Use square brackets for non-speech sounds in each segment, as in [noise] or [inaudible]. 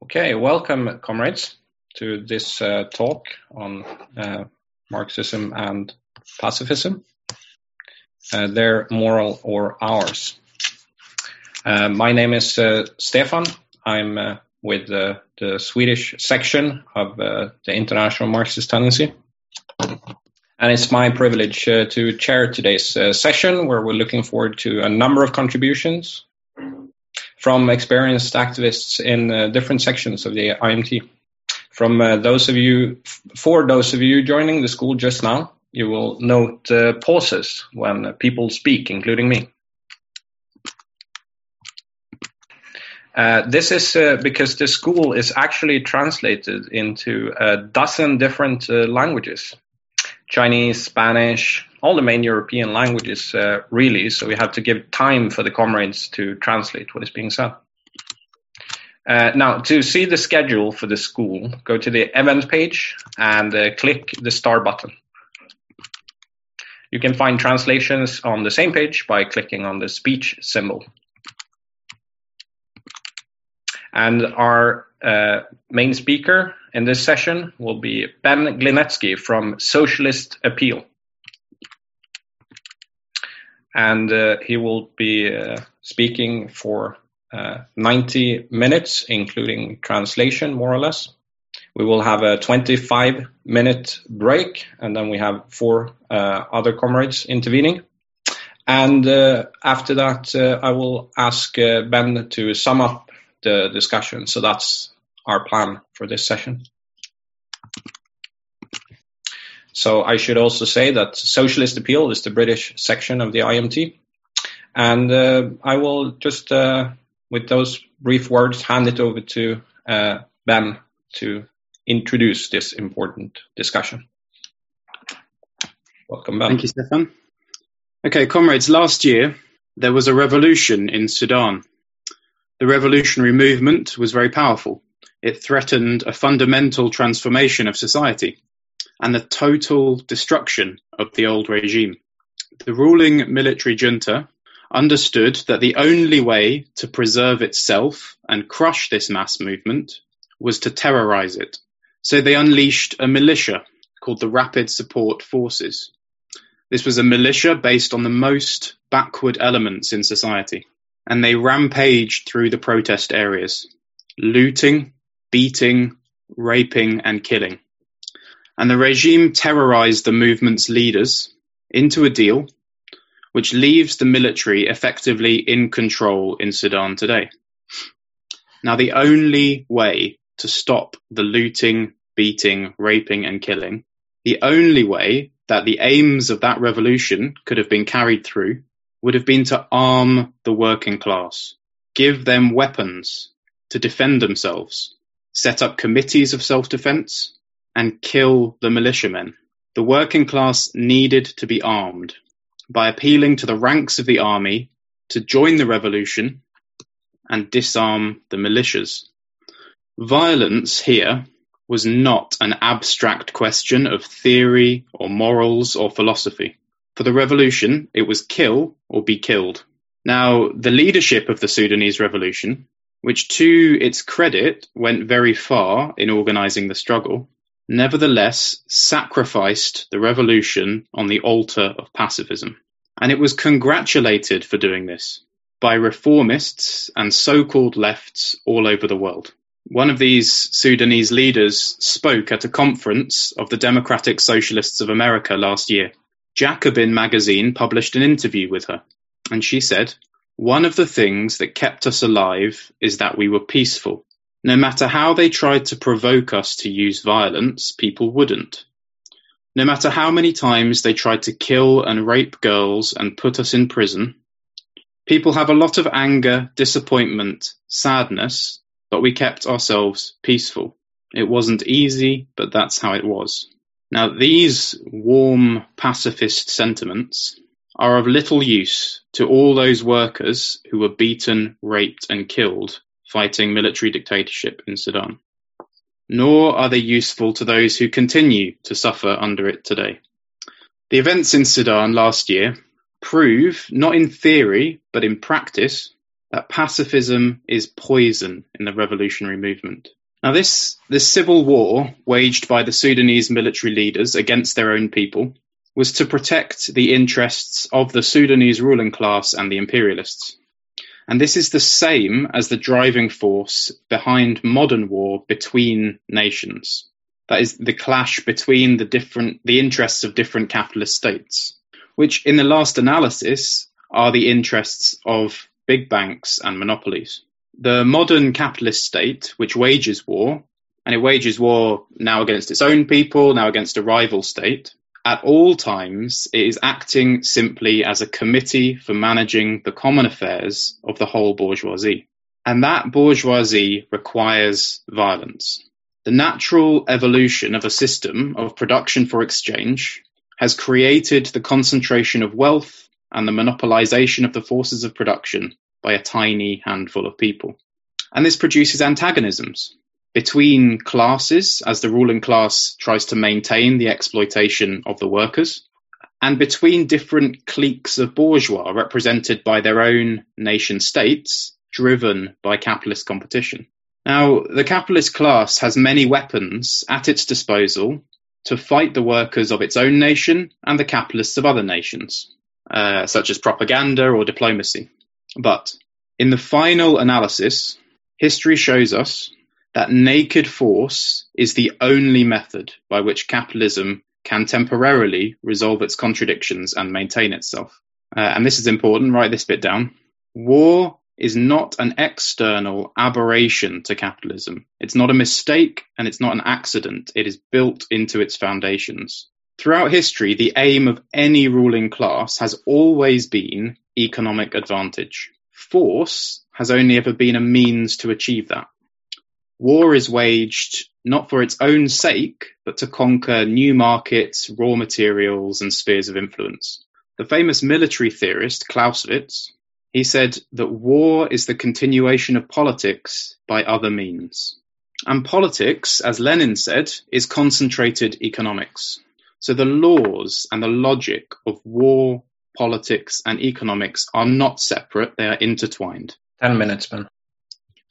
Okay, welcome, comrades, to this uh, talk on uh, Marxism and pacifism, uh, their moral or ours. Uh, my name is uh, Stefan. I'm uh, with the Swedish section of the International Marxist Tendency. And it's my privilege to chair today's session where we're looking forward to a number of contributions from experienced activists in uh, different sections of the IMT. From uh, those of you, for those of you joining the school just now, you will note uh, pauses when people speak, including me. Uh, this is uh, because the school is actually translated into a dozen different uh, languages Chinese, Spanish, all the main European languages, uh, really. So we have to give time for the comrades to translate what is being said. Uh, now, to see the schedule for the school, go to the event page and uh, click the star button. You can find translations on the same page by clicking on the speech symbol. And our uh, main speaker in this session will be Ben Gliniecki from Socialist Appeal. And uh, he will be uh, speaking for uh, 90 minutes, including translation, more or less. We will have a 25 minute break, and then we have four uh, other comrades intervening. And uh, after that, uh, I will ask Ben to sum up the discussion. So that's our plan for this session. So I should also say that Socialist Appeal is the British section of the IMT. And uh, I will just, uh, with those brief words, hand it over to uh, Ben to introduce this important discussion. Welcome, Ben. Thank you, Stefan. Okay, comrades, last year there was a revolution in Sudan. The revolutionary movement was very powerful. It threatened a fundamental transformation of society and the total destruction of the old regime. The ruling military junta understood that the only way to preserve itself and crush this mass movement was to terrorize it. So they unleashed a militia called the Rapid Support Forces. This was a militia based on the most backward elements in society, and they rampaged through the protest areas, looting, beating, raping, and killing. And the regime terrorized the movement's leaders into a deal which leaves the military effectively in control in Sudan today. Now, the only way to stop the looting, beating, raping, and killing, the only way that the aims of that revolution could have been carried through would have been to arm the working class, give them weapons to defend themselves, set up committees of self-defense, and kill the militiamen. The working class needed to be armed by appealing to the ranks of the army to join the revolution and disarm the militias. Violence here was not an abstract question of theory or morals or philosophy. For the revolution, it was kill or be killed. Now, the leadership of the Sudanese revolution which to its credit went very far in organizing the struggle, nevertheless sacrificed the revolution on the altar of pacifism. And it was congratulated for doing this by reformists and so-called lefts all over the world. One of these Sudanese leaders spoke at a conference of the Democratic Socialists of America last year. Jacobin magazine published an interview with her, and she said, one of the things that kept us alive is that we were peaceful. No matter how they tried to provoke us to use violence, people wouldn't. No matter how many times they tried to kill and rape girls and put us in prison, people have a lot of anger, disappointment, sadness, but we kept ourselves peaceful. It wasn't easy, but that's how it was. Now, these warm pacifist sentiments are of little use to all those workers who were beaten, raped, and killed fighting military dictatorship in Sudan. Nor are they useful to those who continue to suffer under it today. The events in Sudan last year prove, not in theory, but in practice, that pacifism is poison in the revolutionary movement. Now, this, this civil war waged by the Sudanese military leaders against their own people was to protect the interests of the Sudanese ruling class and the imperialists. And this is the same as the driving force behind modern war between nations. That is the clash between the different, the interests of different capitalist states, which in the last analysis are the interests of big banks and monopolies. The modern capitalist state, which wages war, and it wages war now against its own people, now against a rival state, at all times it is acting simply as a committee for managing the common affairs of the whole bourgeoisie. And that bourgeoisie requires violence. The natural evolution of a system of production for exchange has created the concentration of wealth and the monopolization of the forces of production by a tiny handful of people. And this produces antagonisms between classes as the ruling class tries to maintain the exploitation of the workers, and between different cliques of bourgeois represented by their own nation states driven by capitalist competition. Now, the capitalist class has many weapons at its disposal to fight the workers of its own nation and the capitalists of other nations, uh, such as propaganda or diplomacy. But in the final analysis, history shows us that naked force is the only method by which capitalism can temporarily resolve its contradictions and maintain itself. Uh, and this is important, write this bit down. War is not an external aberration to capitalism. It's not a mistake and it's not an accident. It is built into its foundations. Throughout history, the aim of any ruling class has always been economic advantage. Force has only ever been a means to achieve that. War is waged not for its own sake, but to conquer new markets, raw materials, and spheres of influence. The famous military theorist Clausewitz he said that war is the continuation of politics by other means. And politics, as Lenin said, is concentrated economics. So the laws and the logic of war, politics, and economics are not separate, they are intertwined. 10 minutes, Ben.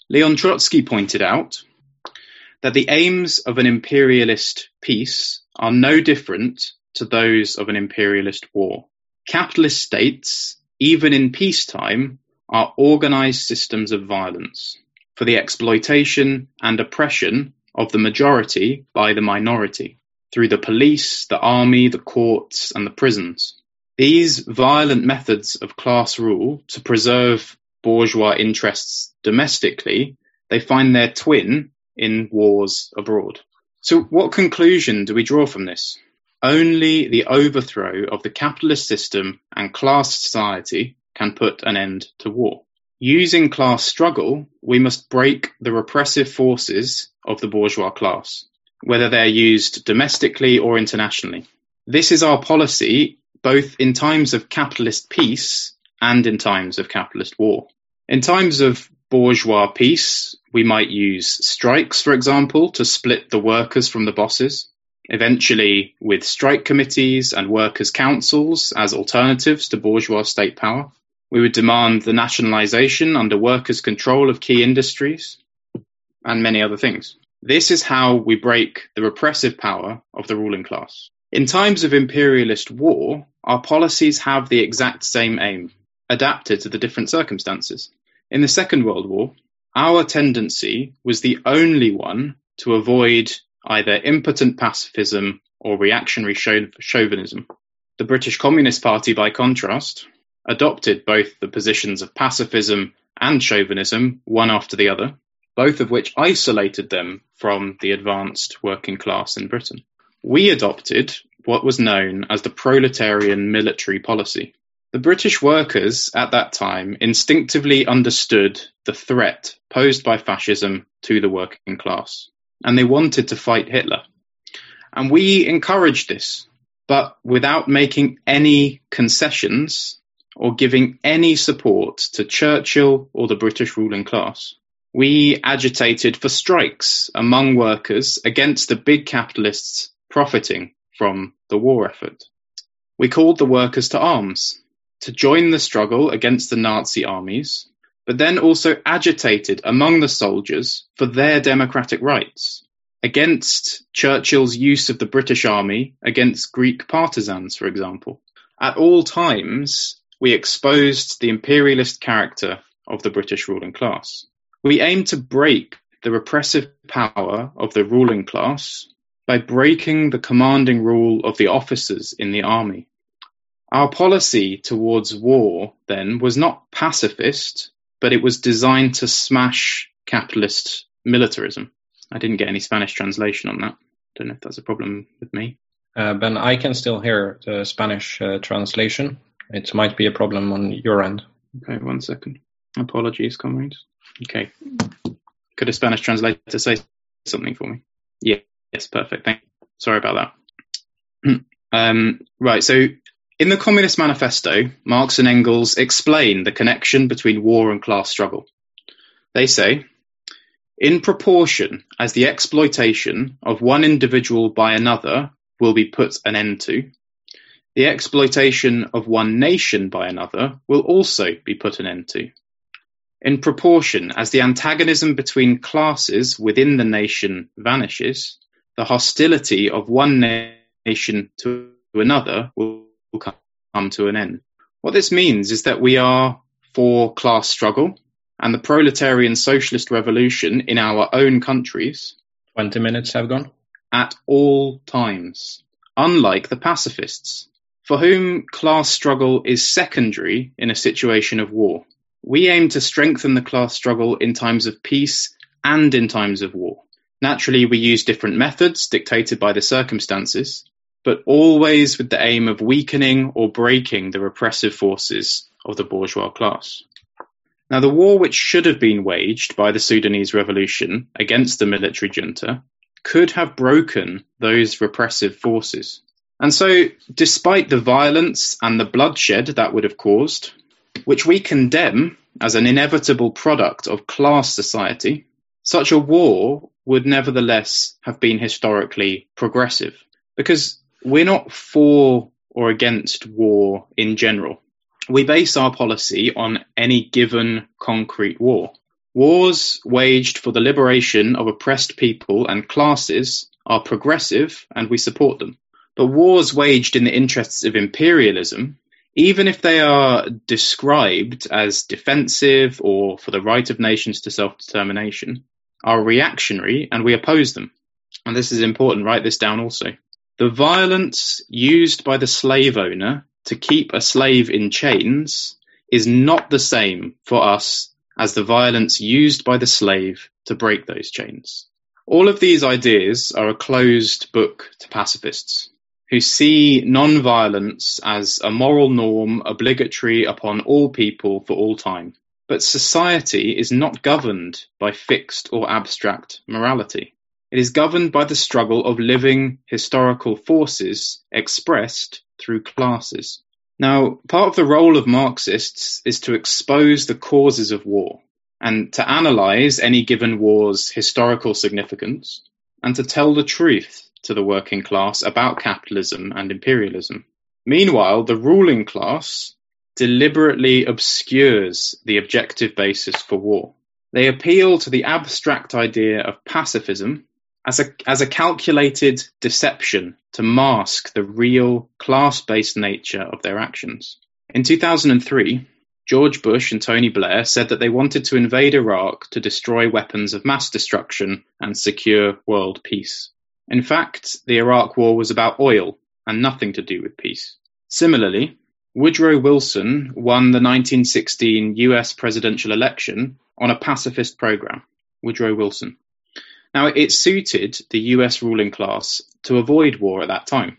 Leon Trotsky pointed out that the aims of an imperialist peace are no different to those of an imperialist war. Capitalist states even in peacetime, are organized systems of violence for the exploitation and oppression of the majority by the minority through the police, the army, the courts, and the prisons. These violent methods of class rule to preserve bourgeois interests domestically, they find their twin in wars abroad. So what conclusion do we draw from this? Only the overthrow of the capitalist system and class society can put an end to war. Using class struggle, we must break the repressive forces of the bourgeois class, whether they're used domestically or internationally. This is our policy both in times of capitalist peace and in times of capitalist war. In times of bourgeois peace, we might use strikes, for example, to split the workers from the bosses eventually with strike committees and workers' councils as alternatives to bourgeois state power. We would demand the nationalization under workers' control of key industries and many other things. This is how we break the repressive power of the ruling class. In times of imperialist war, our policies have the exact same aim, adapted to the different circumstances. In the Second World War, our tendency was the only one to avoid either impotent pacifism or reactionary chauvinism. The British Communist Party, by contrast, adopted both the positions of pacifism and chauvinism, one after the other, both of which isolated them from the advanced working class in Britain. We adopted what was known as the proletarian military policy. The British workers at that time instinctively understood the threat posed by fascism to the working class and they wanted to fight Hitler. And we encouraged this, but without making any concessions or giving any support to Churchill or the British ruling class. We agitated for strikes among workers against the big capitalists profiting from the war effort. We called the workers to arms, to join the struggle against the Nazi armies, but then also agitated among the soldiers for their democratic rights against Churchill's use of the British Army against Greek partisans, for example. At all times, we exposed the imperialist character of the British ruling class. We aimed to break the repressive power of the ruling class by breaking the commanding rule of the officers in the army. Our policy towards war, then, was not pacifist, but it was designed to smash capitalist militarism. I didn't get any Spanish translation on that. Don't know if that's a problem with me. Uh, ben, I can still hear the Spanish uh, translation. It might be a problem on your end. Okay, one second. Apologies, comrades. Okay. Could a Spanish translator say something for me? Yeah, yes, perfect. Thank you. Sorry about that. [clears throat] um, right, so in the Communist Manifesto, Marx and Engels explain the connection between war and class struggle. They say, in proportion as the exploitation of one individual by another will be put an end to, the exploitation of one nation by another will also be put an end to. In proportion as the antagonism between classes within the nation vanishes, the hostility of one nation to another will come to an end. What this means is that we are for class struggle and the proletarian socialist revolution in our own countries. 20 minutes have gone. At all times, unlike the pacifists, for whom class struggle is secondary in a situation of war. We aim to strengthen the class struggle in times of peace and in times of war. Naturally, we use different methods dictated by the circumstances, but always with the aim of weakening or breaking the repressive forces of the bourgeois class. Now, the war which should have been waged by the Sudanese revolution against the military junta could have broken those repressive forces. And so, despite the violence and the bloodshed that would have caused, which we condemn as an inevitable product of class society, such a war would nevertheless have been historically progressive. Because we're not for or against war in general. We base our policy on any given concrete war. Wars waged for the liberation of oppressed people and classes are progressive and we support them. But wars waged in the interests of imperialism, even if they are described as defensive or for the right of nations to self determination, are reactionary and we oppose them. And this is important, write this down also. The violence used by the slave owner to keep a slave in chains is not the same for us as the violence used by the slave to break those chains. All of these ideas are a closed book to pacifists who see non-violence as a moral norm obligatory upon all people for all time. But society is not governed by fixed or abstract morality. It is governed by the struggle of living historical forces expressed through classes. Now, part of the role of Marxists is to expose the causes of war and to analyze any given war's historical significance and to tell the truth to the working class about capitalism and imperialism. Meanwhile, the ruling class deliberately obscures the objective basis for war. They appeal to the abstract idea of pacifism as a, as a calculated deception to mask the real class based nature of their actions. In 2003, George Bush and Tony Blair said that they wanted to invade Iraq to destroy weapons of mass destruction and secure world peace. In fact, the Iraq War was about oil and nothing to do with peace. Similarly, Woodrow Wilson won the 1916 US presidential election on a pacifist program. Woodrow Wilson. Now, it suited the US ruling class to avoid war at that time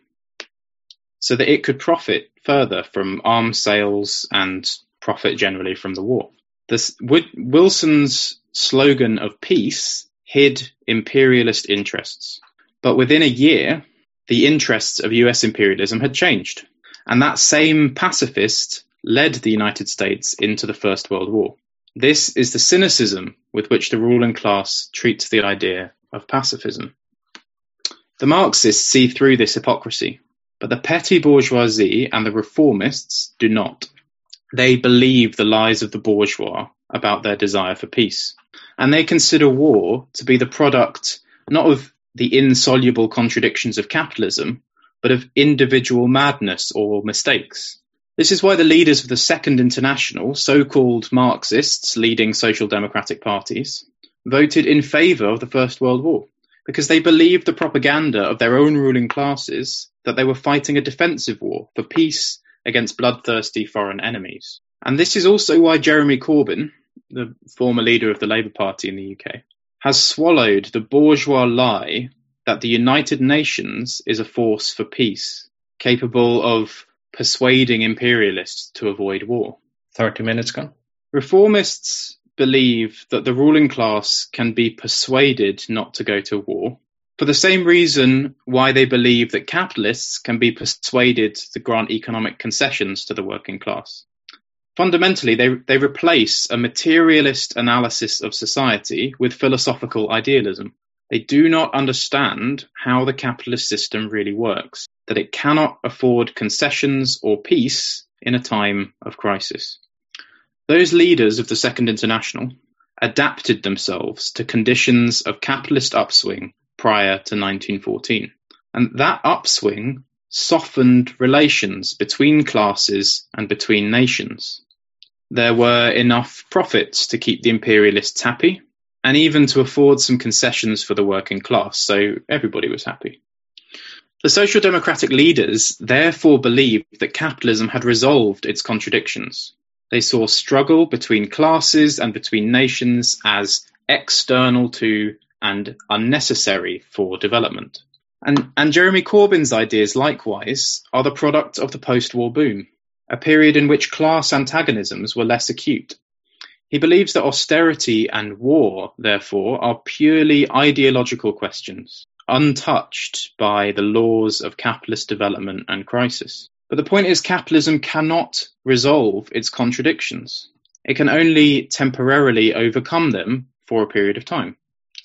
so that it could profit further from arms sales and profit generally from the war. This, Wilson's slogan of peace hid imperialist interests. But within a year, the interests of US imperialism had changed. And that same pacifist led the United States into the First World War. This is the cynicism with which the ruling class treats the idea of pacifism. The Marxists see through this hypocrisy, but the petty bourgeoisie and the reformists do not. They believe the lies of the bourgeois about their desire for peace. And they consider war to be the product not of the insoluble contradictions of capitalism, but of individual madness or mistakes. This is why the leaders of the Second International, so called Marxists leading social democratic parties, voted in favour of the First World War, because they believed the propaganda of their own ruling classes that they were fighting a defensive war for peace against bloodthirsty foreign enemies. And this is also why Jeremy Corbyn, the former leader of the Labour Party in the UK, has swallowed the bourgeois lie that the United Nations is a force for peace, capable of persuading imperialists to avoid war. 30 minutes gone. Reformists believe that the ruling class can be persuaded not to go to war for the same reason why they believe that capitalists can be persuaded to grant economic concessions to the working class. Fundamentally, they, they replace a materialist analysis of society with philosophical idealism. They do not understand how the capitalist system really works, that it cannot afford concessions or peace in a time of crisis. Those leaders of the Second International adapted themselves to conditions of capitalist upswing prior to 1914. And that upswing softened relations between classes and between nations. There were enough profits to keep the imperialists happy and even to afford some concessions for the working class, so everybody was happy. The Social Democratic leaders therefore believed that capitalism had resolved its contradictions. They saw struggle between classes and between nations as external to and unnecessary for development. And, and Jeremy Corbyn's ideas, likewise, are the product of the post war boom, a period in which class antagonisms were less acute. He believes that austerity and war, therefore, are purely ideological questions, untouched by the laws of capitalist development and crisis. But the point is, capitalism cannot resolve its contradictions. It can only temporarily overcome them for a period of time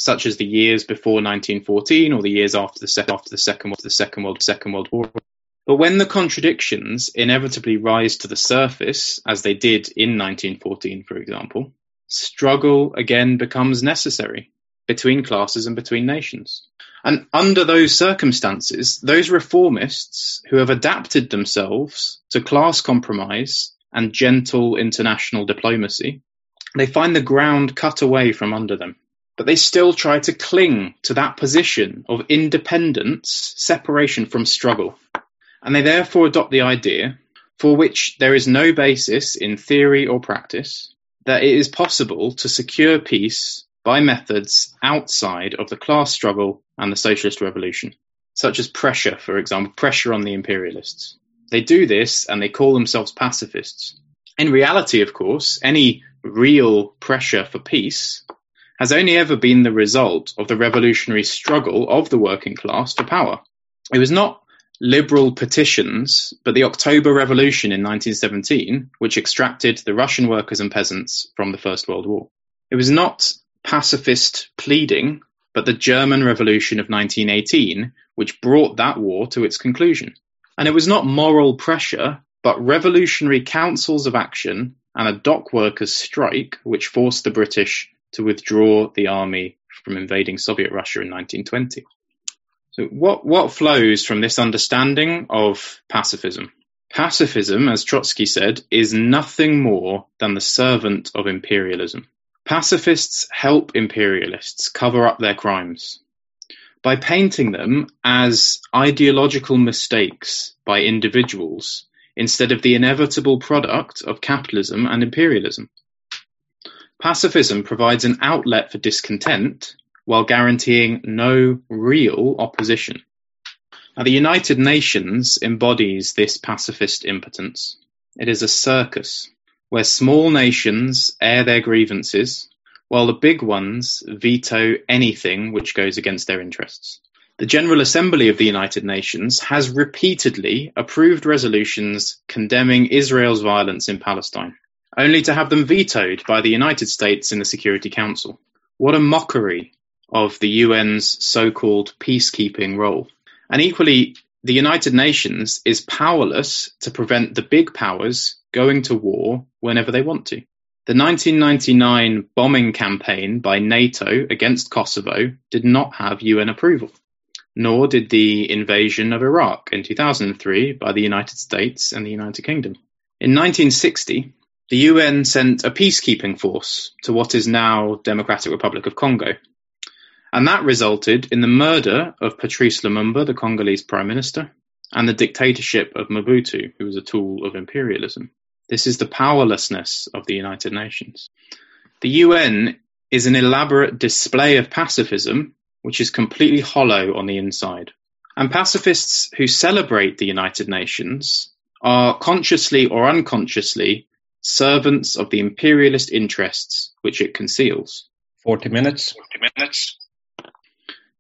such as the years before 1914 or the years after the, after the second the second world second world war. But when the contradictions inevitably rise to the surface, as they did in 1914, for example, struggle again becomes necessary between classes and between nations. And under those circumstances, those reformists who have adapted themselves to class compromise and gentle international diplomacy, they find the ground cut away from under them but they still try to cling to that position of independence, separation from struggle. And they therefore adopt the idea, for which there is no basis in theory or practice, that it is possible to secure peace by methods outside of the class struggle and the socialist revolution, such as pressure, for example, pressure on the imperialists. They do this and they call themselves pacifists. In reality, of course, any real pressure for peace has only ever been the result of the revolutionary struggle of the working class for power. It was not liberal petitions, but the October Revolution in 1917, which extracted the Russian workers and peasants from the First World War. It was not pacifist pleading, but the German Revolution of 1918, which brought that war to its conclusion. And it was not moral pressure, but revolutionary councils of action and a dock workers' strike which forced the British to withdraw the army from invading Soviet Russia in 1920. So, what, what flows from this understanding of pacifism? Pacifism, as Trotsky said, is nothing more than the servant of imperialism. Pacifists help imperialists cover up their crimes by painting them as ideological mistakes by individuals instead of the inevitable product of capitalism and imperialism. Pacifism provides an outlet for discontent while guaranteeing no real opposition. Now, the United Nations embodies this pacifist impotence. It is a circus where small nations air their grievances while the big ones veto anything which goes against their interests. The General Assembly of the United Nations has repeatedly approved resolutions condemning Israel's violence in Palestine only to have them vetoed by the United States in the Security Council. What a mockery of the UN's so called peacekeeping role. And equally, the United Nations is powerless to prevent the big powers going to war whenever they want to. The 1999 bombing campaign by NATO against Kosovo did not have UN approval, nor did the invasion of Iraq in 2003 by the United States and the United Kingdom. In 1960, the UN sent a peacekeeping force to what is now Democratic Republic of Congo. And that resulted in the murder of Patrice Lumumba, the Congolese prime minister, and the dictatorship of Mobutu, who was a tool of imperialism. This is the powerlessness of the United Nations. The UN is an elaborate display of pacifism, which is completely hollow on the inside. And pacifists who celebrate the United Nations are consciously or unconsciously servants of the imperialist interests which it conceals. 40 minutes. 40 minutes.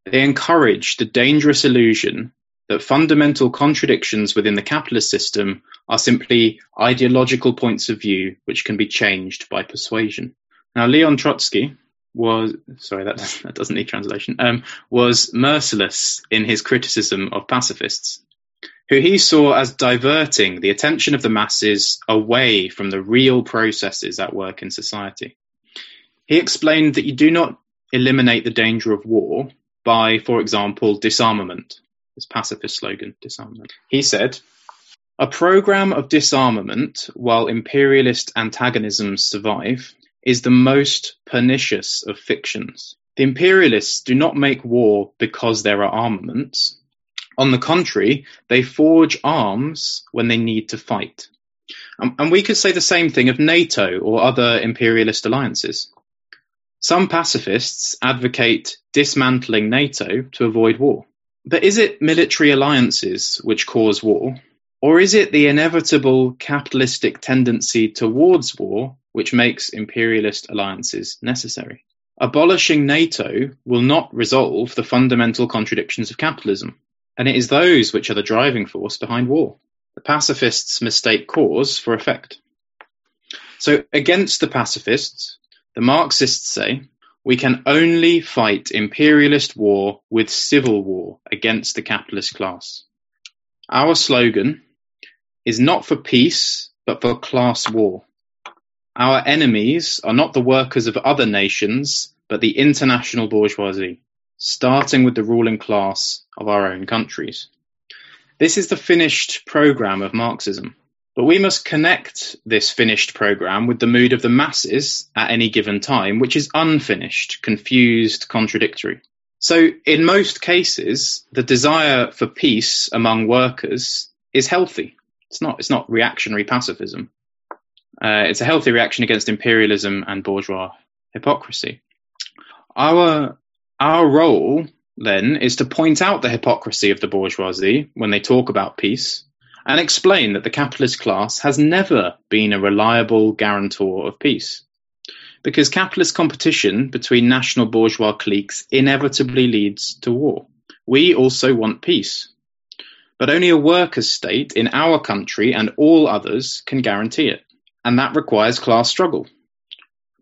They encourage the dangerous illusion that fundamental contradictions within the capitalist system are simply ideological points of view which can be changed by persuasion. Now, Leon Trotsky was sorry that [laughs] that doesn't need translation um, was merciless in his criticism of pacifists, who he saw as diverting the attention of the masses away from the real processes at work in society. He explained that you do not eliminate the danger of war by, for example, disarmament his pacifist slogan, disarmament. He said, a program of disarmament while imperialist antagonisms survive is the most pernicious of fictions. The imperialists do not make war because there are armaments. On the contrary, they forge arms when they need to fight. Um, and we could say the same thing of NATO or other imperialist alliances. Some pacifists advocate dismantling NATO to avoid war. But is it military alliances which cause war? Or is it the inevitable capitalistic tendency towards war which makes imperialist alliances necessary? Abolishing NATO will not resolve the fundamental contradictions of capitalism, and it is those which are the driving force behind war. The pacifists mistake cause for effect. So, against the pacifists, the Marxists say we can only fight imperialist war with civil war against the capitalist class. Our slogan is not for peace, but for class war. Our enemies are not the workers of other nations, but the international bourgeoisie, starting with the ruling class of our own countries. This is the finished program of Marxism. But we must connect this finished program with the mood of the masses at any given time, which is unfinished, confused, contradictory. So, in most cases, the desire for peace among workers is healthy. It's not, it's not reactionary pacifism. Uh, it's a healthy reaction against imperialism and bourgeois hypocrisy. Our, our role, then, is to point out the hypocrisy of the bourgeoisie when they talk about peace and explain that the capitalist class has never been a reliable guarantor of peace. Because capitalist competition between national bourgeois cliques inevitably leads to war. We also want peace. But only a workers' state in our country and all others can guarantee it. And that requires class struggle.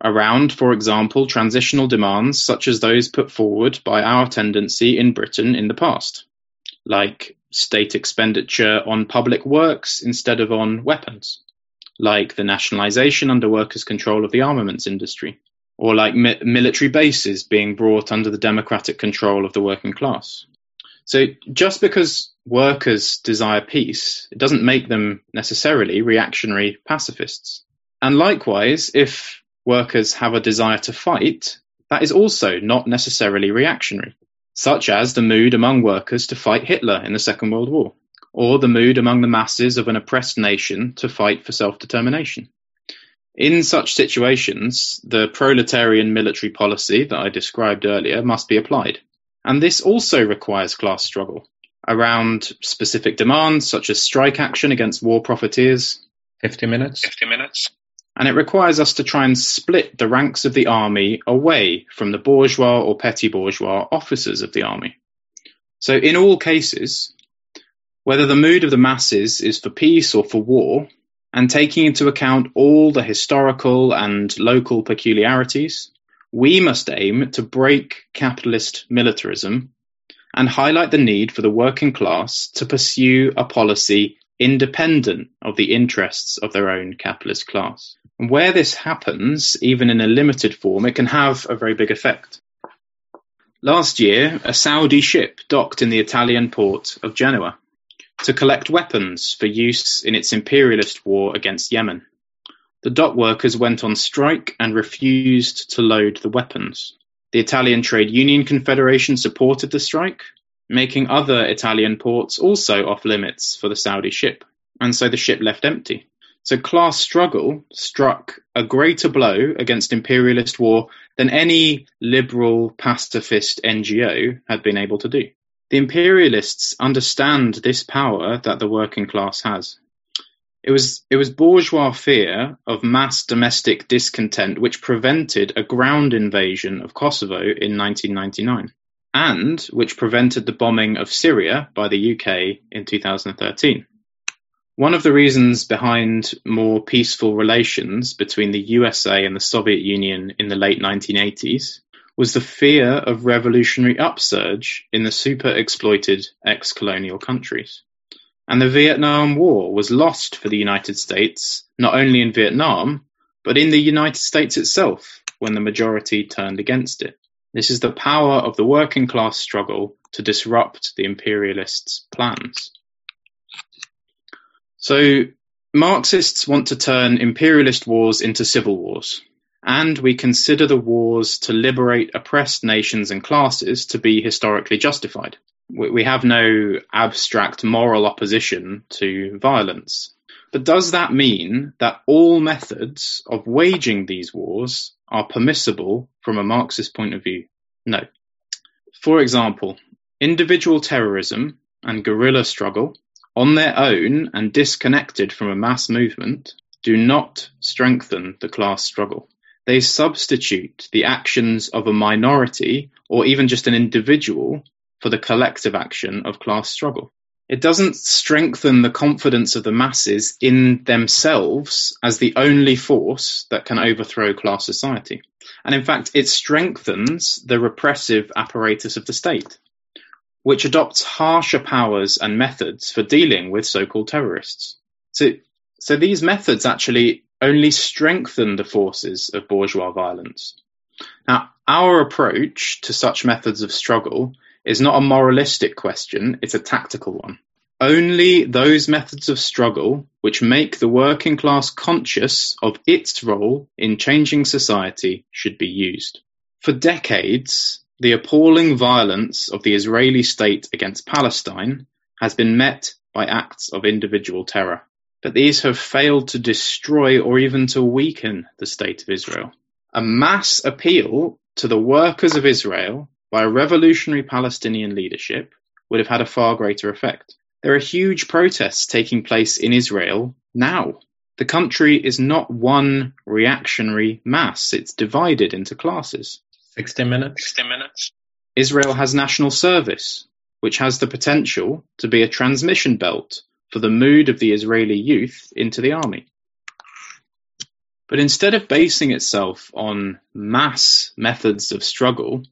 Around, for example, transitional demands such as those put forward by our tendency in Britain in the past, like state expenditure on public works instead of on weapons, like the nationalization under workers' control of the armaments industry, or like mi- military bases being brought under the democratic control of the working class. So just because workers desire peace, it doesn't make them necessarily reactionary pacifists. And likewise, if workers have a desire to fight, that is also not necessarily reactionary such as the mood among workers to fight Hitler in the Second World War, or the mood among the masses of an oppressed nation to fight for self determination. In such situations, the proletarian military policy that I described earlier must be applied. And this also requires class struggle around specific demands such as strike action against war profiteers. 50 minutes. 50 minutes and it requires us to try and split the ranks of the army away from the bourgeois or petty bourgeois officers of the army. So, in all cases, whether the mood of the masses is for peace or for war, and taking into account all the historical and local peculiarities, we must aim to break capitalist militarism and highlight the need for the working class to pursue a policy independent of the interests of their own capitalist class. And where this happens, even in a limited form, it can have a very big effect. Last year, a Saudi ship docked in the Italian port of Genoa to collect weapons for use in its imperialist war against Yemen. The dock workers went on strike and refused to load the weapons. The Italian Trade Union Confederation supported the strike, making other Italian ports also off limits for the Saudi ship, and so the ship left empty. So class struggle struck a greater blow against imperialist war than any liberal pacifist NGO had been able to do. The imperialists understand this power that the working class has. It was, it was bourgeois fear of mass domestic discontent which prevented a ground invasion of Kosovo in 1999 and which prevented the bombing of Syria by the UK in 2013. One of the reasons behind more peaceful relations between the USA and the Soviet Union in the late 1980s was the fear of revolutionary upsurge in the super exploited ex colonial countries. And the Vietnam War was lost for the United States, not only in Vietnam, but in the United States itself when the majority turned against it. This is the power of the working class struggle to disrupt the imperialists' plans. So Marxists want to turn imperialist wars into civil wars, and we consider the wars to liberate oppressed nations and classes to be historically justified. We have no abstract moral opposition to violence. But does that mean that all methods of waging these wars are permissible from a Marxist point of view? No. For example, individual terrorism and guerrilla struggle on their own and disconnected from a mass movement, do not strengthen the class struggle. They substitute the actions of a minority or even just an individual for the collective action of class struggle. It doesn't strengthen the confidence of the masses in themselves as the only force that can overthrow class society. And in fact, it strengthens the repressive apparatus of the state which adopts harsher powers and methods for dealing with so-called terrorists. So, so these methods actually only strengthen the forces of bourgeois violence. Now, our approach to such methods of struggle is not a moralistic question, it's a tactical one. Only those methods of struggle which make the working class conscious of its role in changing society should be used. For decades, the appalling violence of the Israeli state against Palestine has been met by acts of individual terror, but these have failed to destroy or even to weaken the state of Israel. A mass appeal to the workers of Israel by a revolutionary Palestinian leadership would have had a far greater effect. There are huge protests taking place in Israel now. The country is not one reactionary mass, it's divided into classes. 60 minutes. 60 minutes. Israel has national service, which has the potential to be a transmission belt for the mood of the Israeli youth into the army. But instead of basing itself on mass methods of struggle,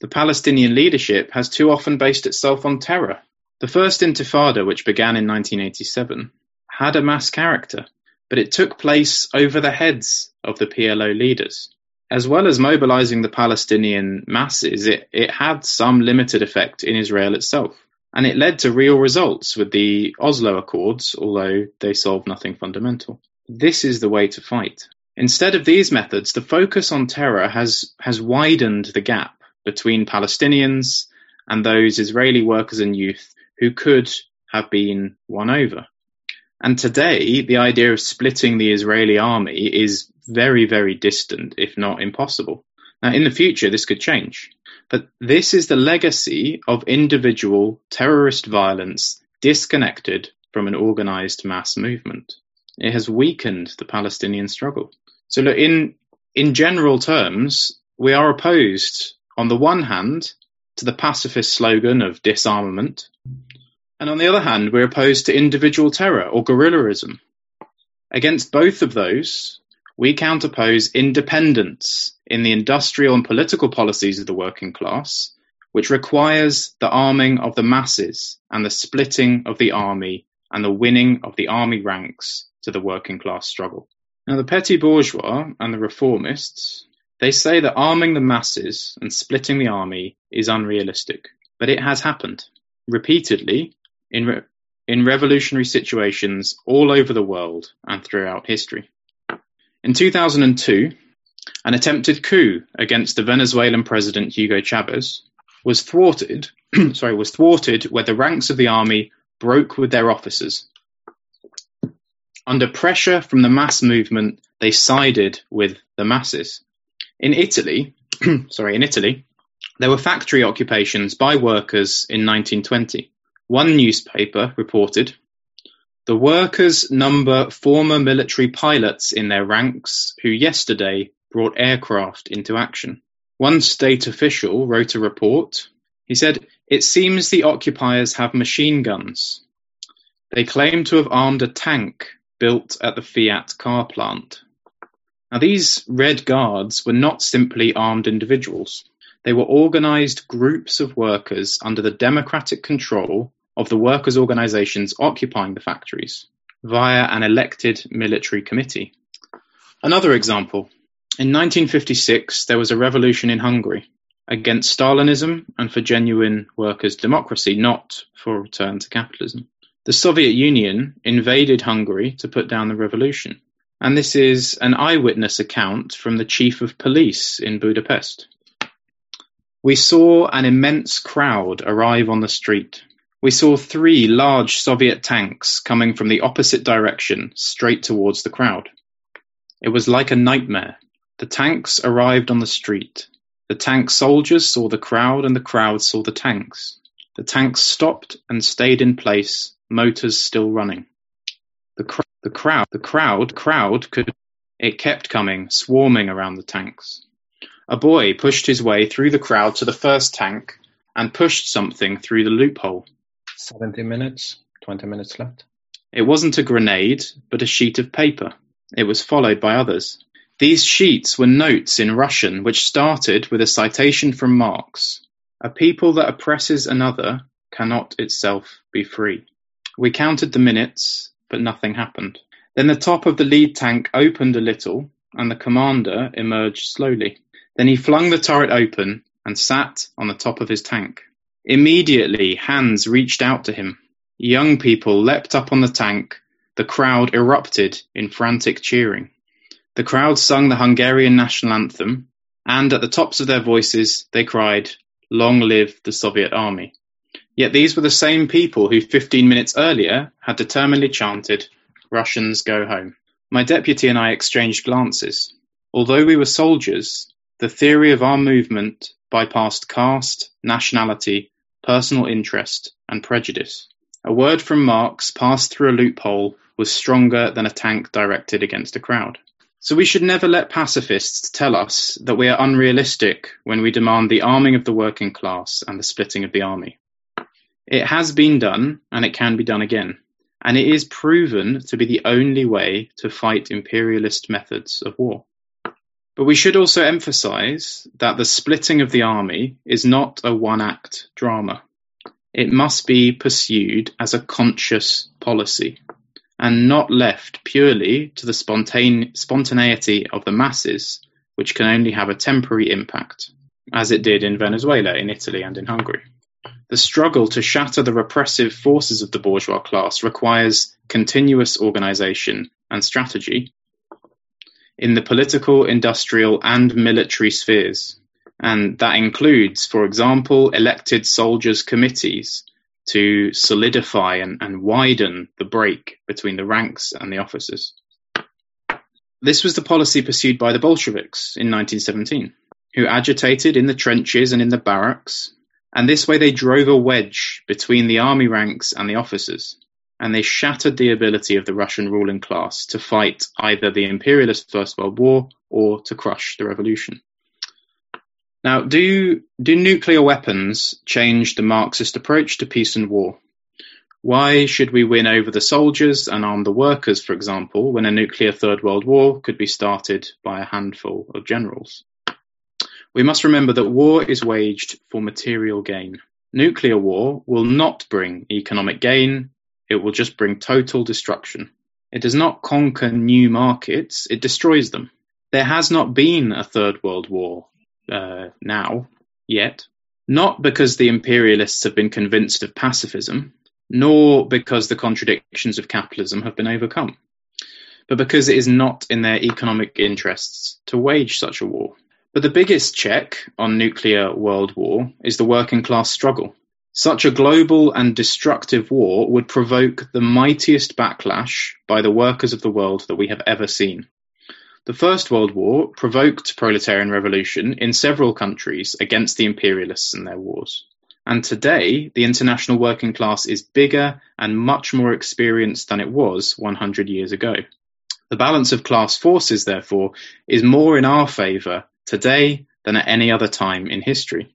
the Palestinian leadership has too often based itself on terror. The first Intifada, which began in 1987, had a mass character, but it took place over the heads of the PLO leaders as well as mobilizing the Palestinian masses, it, it had some limited effect in Israel itself. And it led to real results with the Oslo Accords, although they solved nothing fundamental. This is the way to fight. Instead of these methods, the focus on terror has, has widened the gap between Palestinians and those Israeli workers and youth who could have been won over. And today, the idea of splitting the Israeli army is very, very distant, if not impossible. Now, in the future, this could change. But this is the legacy of individual terrorist violence disconnected from an organized mass movement. It has weakened the Palestinian struggle. So, look, in, in general terms, we are opposed, on the one hand, to the pacifist slogan of disarmament, and on the other hand, we're opposed to individual terror or guerrillaism. Against both of those, we counterpose independence in the industrial and political policies of the working class, which requires the arming of the masses and the splitting of the army and the winning of the army ranks to the working class struggle. Now, the petty bourgeois and the reformists, they say that arming the masses and splitting the army is unrealistic, but it has happened repeatedly in, re- in revolutionary situations all over the world and throughout history. In 2002, an attempted coup against the Venezuelan president Hugo Chavez was thwarted, [clears throat] sorry, was thwarted where the ranks of the army broke with their officers. Under pressure from the mass movement, they sided with the masses. In Italy, [clears throat] sorry, in Italy, there were factory occupations by workers in 1920. One newspaper reported, the workers number former military pilots in their ranks who yesterday brought aircraft into action. One state official wrote a report. He said, It seems the occupiers have machine guns. They claim to have armed a tank built at the Fiat car plant. Now, these Red Guards were not simply armed individuals. They were organized groups of workers under the democratic control of the workers' organizations occupying the factories via an elected military committee. Another example in 1956, there was a revolution in Hungary against Stalinism and for genuine workers' democracy, not for a return to capitalism. The Soviet Union invaded Hungary to put down the revolution. And this is an eyewitness account from the chief of police in Budapest. We saw an immense crowd arrive on the street. We saw three large Soviet tanks coming from the opposite direction straight towards the crowd. It was like a nightmare. The tanks arrived on the street. The tank soldiers saw the crowd and the crowd saw the tanks. The tanks stopped and stayed in place, motors still running. The, cr- the crowd, the crowd, crowd could, it kept coming, swarming around the tanks. A boy pushed his way through the crowd to the first tank and pushed something through the loophole. 70 minutes, 20 minutes left. It wasn't a grenade, but a sheet of paper. It was followed by others. These sheets were notes in Russian which started with a citation from Marx: "A people that oppresses another cannot itself be free." We counted the minutes, but nothing happened. Then the top of the lead tank opened a little, and the commander emerged slowly. Then he flung the turret open and sat on the top of his tank. Immediately hands reached out to him. Young people leapt up on the tank, the crowd erupted in frantic cheering. The crowd sung the Hungarian national anthem, and at the tops of their voices they cried, Long live the Soviet army. Yet these were the same people who 15 minutes earlier had determinedly chanted, Russians go home. My deputy and I exchanged glances. Although we were soldiers, the theory of our movement bypassed caste, nationality, personal interest, and prejudice. A word from Marx passed through a loophole was stronger than a tank directed against a crowd. So we should never let pacifists tell us that we are unrealistic when we demand the arming of the working class and the splitting of the army. It has been done, and it can be done again, and it is proven to be the only way to fight imperialist methods of war. But we should also emphasize that the splitting of the army is not a one act drama. It must be pursued as a conscious policy and not left purely to the spontane- spontaneity of the masses, which can only have a temporary impact, as it did in Venezuela, in Italy, and in Hungary. The struggle to shatter the repressive forces of the bourgeois class requires continuous organization and strategy in the political, industrial, and military spheres. And that includes, for example, elected soldiers' committees to solidify and, and widen the break between the ranks and the officers. This was the policy pursued by the Bolsheviks in 1917, who agitated in the trenches and in the barracks, and this way they drove a wedge between the army ranks and the officers, and they shattered the ability of the Russian ruling class to fight either the imperialist First World War or to crush the revolution. Now, do do nuclear weapons change the Marxist approach to peace and war? Why should we win over the soldiers and arm the workers, for example, when a nuclear Third World War could be started by a handful of generals? We must remember that war is waged for material gain. Nuclear war will not bring economic gain, it will just bring total destruction. It does not conquer new markets, it destroys them. There has not been a Third World War uh, now, yet, not because the imperialists have been convinced of pacifism, nor because the contradictions of capitalism have been overcome, but because it is not in their economic interests to wage such a war. But the biggest check on nuclear world war is the working class struggle. Such a global and destructive war would provoke the mightiest backlash by the workers of the world that we have ever seen. The First World War provoked proletarian revolution in several countries against the imperialists and their wars. And today, the international working class is bigger and much more experienced than it was 100 years ago. The balance of class forces, therefore, is more in our favour today than at any other time in history.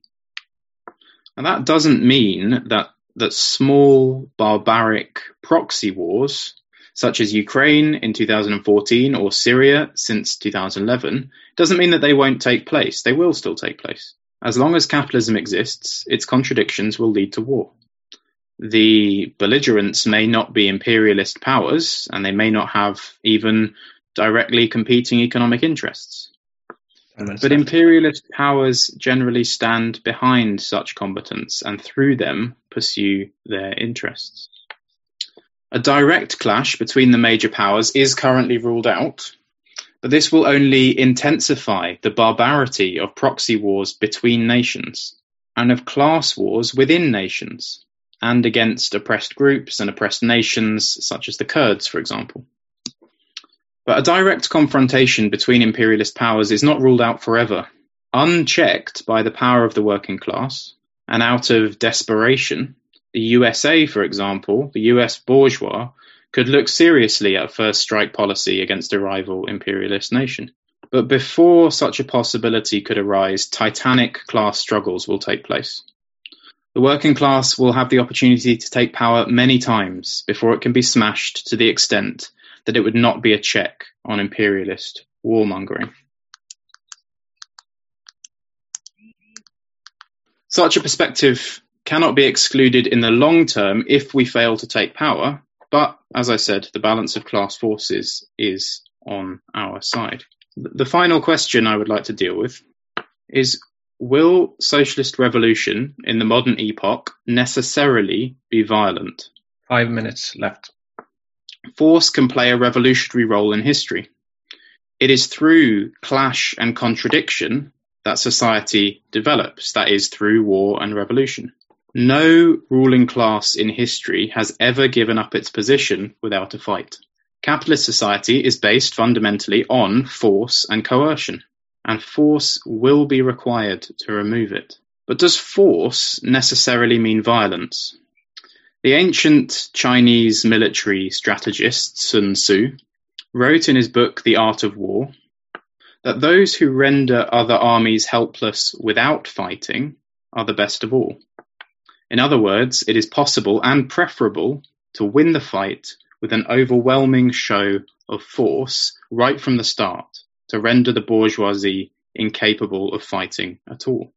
And that doesn't mean that, that small, barbaric proxy wars such as Ukraine in 2014 or Syria since 2011, doesn't mean that they won't take place. They will still take place. As long as capitalism exists, its contradictions will lead to war. The belligerents may not be imperialist powers, and they may not have even directly competing economic interests. But imperialist powers generally stand behind such combatants and through them pursue their interests. A direct clash between the major powers is currently ruled out, but this will only intensify the barbarity of proxy wars between nations and of class wars within nations and against oppressed groups and oppressed nations, such as the Kurds, for example. But a direct confrontation between imperialist powers is not ruled out forever. Unchecked by the power of the working class, and out of desperation, the USA, for example, the US bourgeois, could look seriously at a first strike policy against a rival imperialist nation. But before such a possibility could arise, titanic class struggles will take place. The working class will have the opportunity to take power many times before it can be smashed to the extent that it would not be a check on imperialist warmongering. Such a perspective cannot be excluded in the long term if we fail to take power, but as I said, the balance of class forces is on our side. The final question I would like to deal with is Will socialist revolution in the modern epoch necessarily be violent? Five minutes left. Force can play a revolutionary role in history. It is through clash and contradiction that society develops, that is, through war and revolution. No ruling class in history has ever given up its position without a fight. Capitalist society is based fundamentally on force and coercion, and force will be required to remove it. But does force necessarily mean violence? The ancient Chinese military strategist Sun Tzu wrote in his book The Art of War that those who render other armies helpless without fighting are the best of all. In other words, it is possible and preferable to win the fight with an overwhelming show of force right from the start to render the bourgeoisie incapable of fighting at all.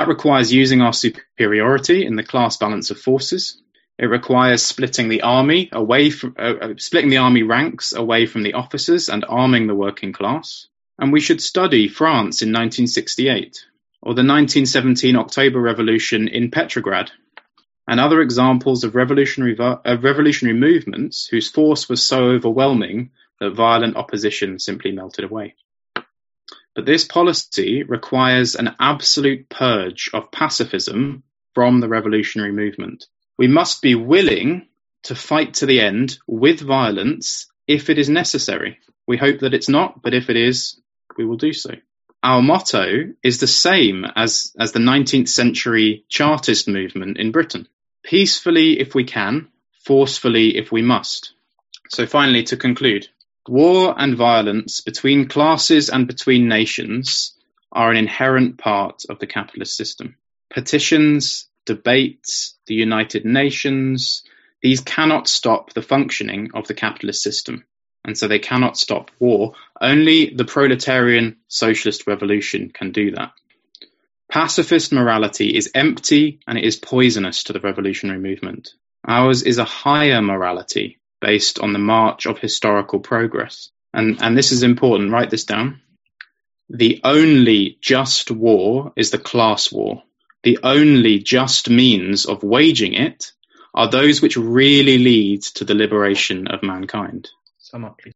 That requires using our superiority in the class balance of forces. It requires splitting the army away from uh, uh splitting the army ranks away from the officers and arming the working class. And we should study France in 1968 or the 1917 October Revolution in Petrograd, and other examples of revolutionary, of revolutionary movements whose force was so overwhelming that violent opposition simply melted away. But this policy requires an absolute purge of pacifism from the revolutionary movement. We must be willing to fight to the end with violence if it is necessary. We hope that it's not, but if it is, we will do so our motto is the same as, as the 19th century Chartist movement in Britain peacefully if we can, forcefully if we must. So, finally, to conclude, war and violence between classes and between nations are an inherent part of the capitalist system. Petitions, debates, the United Nations, these cannot stop the functioning of the capitalist system and so they cannot stop war. Only the proletarian socialist revolution can do that. Pacifist morality is empty and it is poisonous to the revolutionary movement. Ours is a higher morality based on the march of historical progress. And, and this is important, write this down. The only just war is the class war. The only just means of waging it are those which really lead to the liberation of mankind. Sum up, please.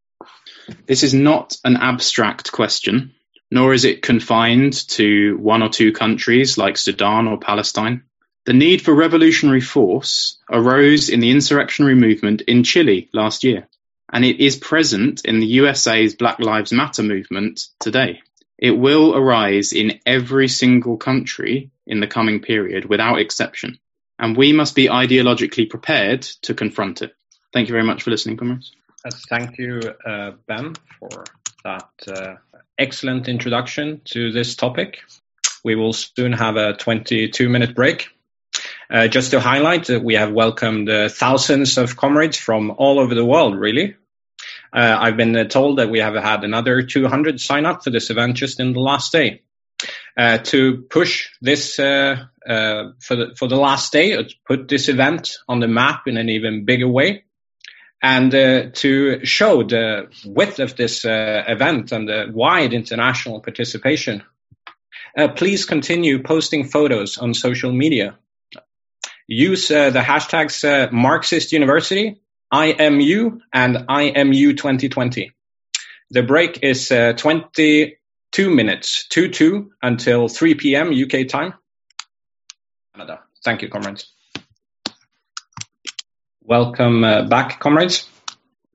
This is not an abstract question, nor is it confined to one or two countries like Sudan or Palestine. The need for revolutionary force arose in the insurrectionary movement in Chile last year, and it is present in the USA's Black Lives Matter movement today. It will arise in every single country in the coming period without exception, and we must be ideologically prepared to confront it. Thank you very much for listening, comrades. thank you, uh, Ben, for that uh, excellent introduction to this topic. We will soon have a 22 minute break uh, just to highlight, uh, we have welcomed uh, thousands of comrades from all over the world, really. Uh, I've been uh, told that we have had another 200 sign up for this event just in the last day. To push this for, the, for the last day, put this event on the map in an even bigger way, and to show the width of this event and the wide international participation. please continue posting photos on social media use uh, the hashtags uh, Marxist University, IMU, and IMU 2020. The break is uh, 22 minutes, 2 2 until 3 p.m. UK time. Canada. Thank you, comrades. Welcome uh, back, comrades.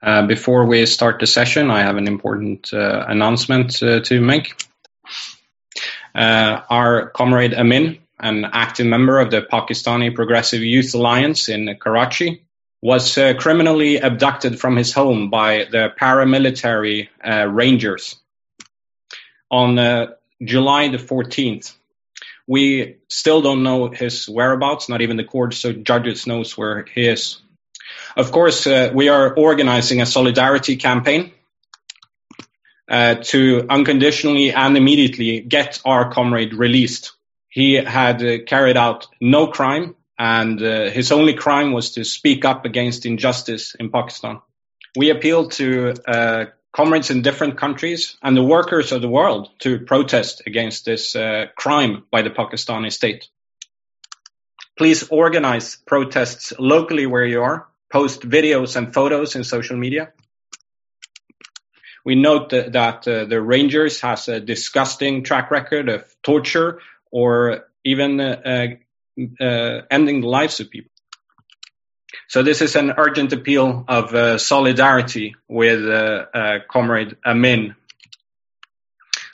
Uh, before we start the session, I have an important uh, announcement to make. our comrade Amin an active member of the Pakistani Progressive Youth Alliance in Karachi, was uh, criminally abducted from his home by the paramilitary uh, Rangers on uh, July the 14th. We still don't know his whereabouts, not even the court so judges knows where he is. Of course, uh, we are organizing a solidarity campaign uh, to unconditionally and immediately get our comrade released he had uh, carried out no crime, and uh, his only crime was to speak up against injustice in Pakistan. We appeal to uh, comrades in different countries and the workers of the world to protest against this uh, crime by the Pakistani state. Please organize protests locally where you are, post videos and photos in social media. We note that, that uh, the Rangers has a disgusting track record of torture, or even uh, uh, ending the lives of people. So this is an urgent appeal of uh, solidarity with Comrade Amin.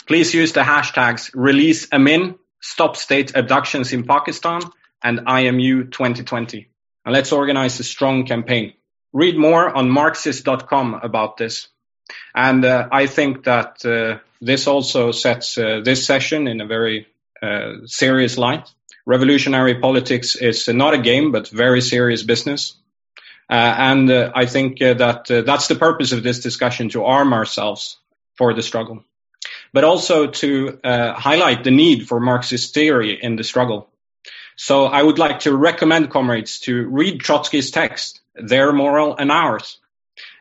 Please use the hashtags release Amin, stop state abductions in Pakistan, and IMU 2020. And let's organize a strong campaign. Read more on Marxist.com about this. And uh, I think that uh, this also sets uh, this session in a very uh, serious light. Revolutionary politics is not a game, but very serious business. Uh, and uh, I think that that's the purpose of this discussion to arm ourselves for the struggle, but also to highlight the need for Marxist theory in the struggle. So I would like to recommend comrades to read Trotsky's text, Their Moral and Ours.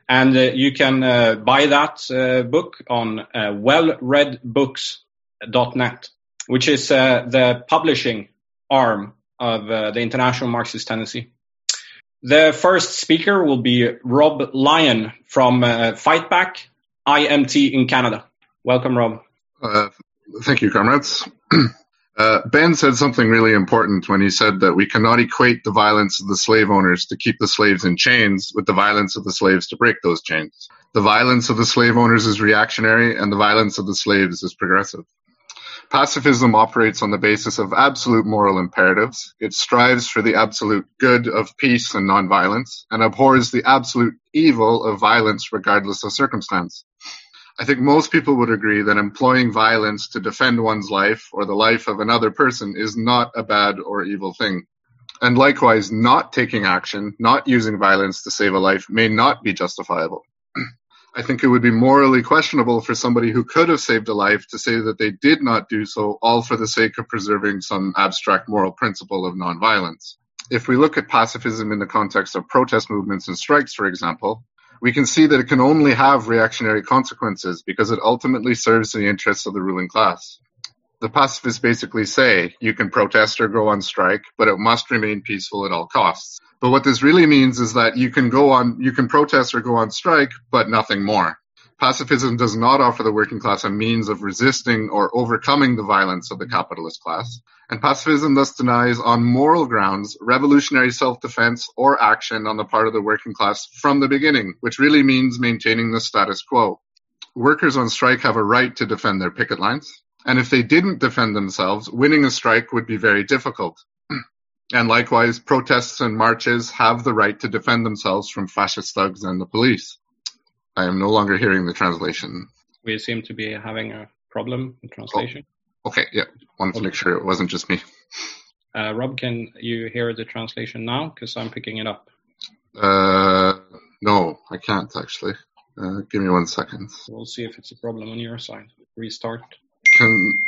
And uh, you can uh, buy that uh, book on wellredbooks.net which is uh, the publishing arm of uh, the International Marxist Tendency. The first speaker will be Rob Lyon from uh, Fightback IMT in Canada. Welcome, Rob. Uh, thank you, comrades. [clears throat] Uh, ben said something really important when he said that we cannot equate the violence of the slave owners to keep the slaves in chains with the violence of the slaves to break those chains. The violence of the slave owners is reactionary, and the violence of the slaves is progressive. Pacifism operates on the basis of absolute moral imperatives. It strives for the absolute good of peace and nonviolence and abhors the absolute evil of violence regardless of circumstance. I think most people would agree that employing violence to defend one's life or the life of another person is not a bad or evil thing. And likewise, not taking action, not using violence to save a life may not be justifiable. I think it would be morally questionable for somebody who could have saved a life to say that they did not do so, all for the sake of preserving some abstract moral principle of nonviolence. If we look at pacifism in the context of protest movements and strikes, for example, we can see that it can only have reactionary consequences because it ultimately serves the interests of the ruling class. The pacifists basically say you can protest or go on strike, but it must remain peaceful at all costs. But what this really means is that you can go on, you can protest or go on strike, but nothing more. Pacifism does not offer the working class a means of resisting or overcoming the violence of the capitalist class, and pacifism thus denies, on moral grounds, revolutionary self-defense or action on the part of the working class from the beginning, which really means maintaining the status quo. Workers on strike have a right to defend their picket lines, and if they didn't defend themselves, winning a strike would be very difficult. [clears throat] and likewise, protests and marches have the right to defend themselves from fascist thugs and the police. I am no longer hearing the translation. We seem to be having a problem in translation. Oh, okay, yeah. Wanted to make sure it wasn't just me. Uh, Rob, can you hear the translation now? Because I'm picking it up. Uh, no, I can't actually. Uh, give me one second. We'll see if it's a problem on your side. Restart. Can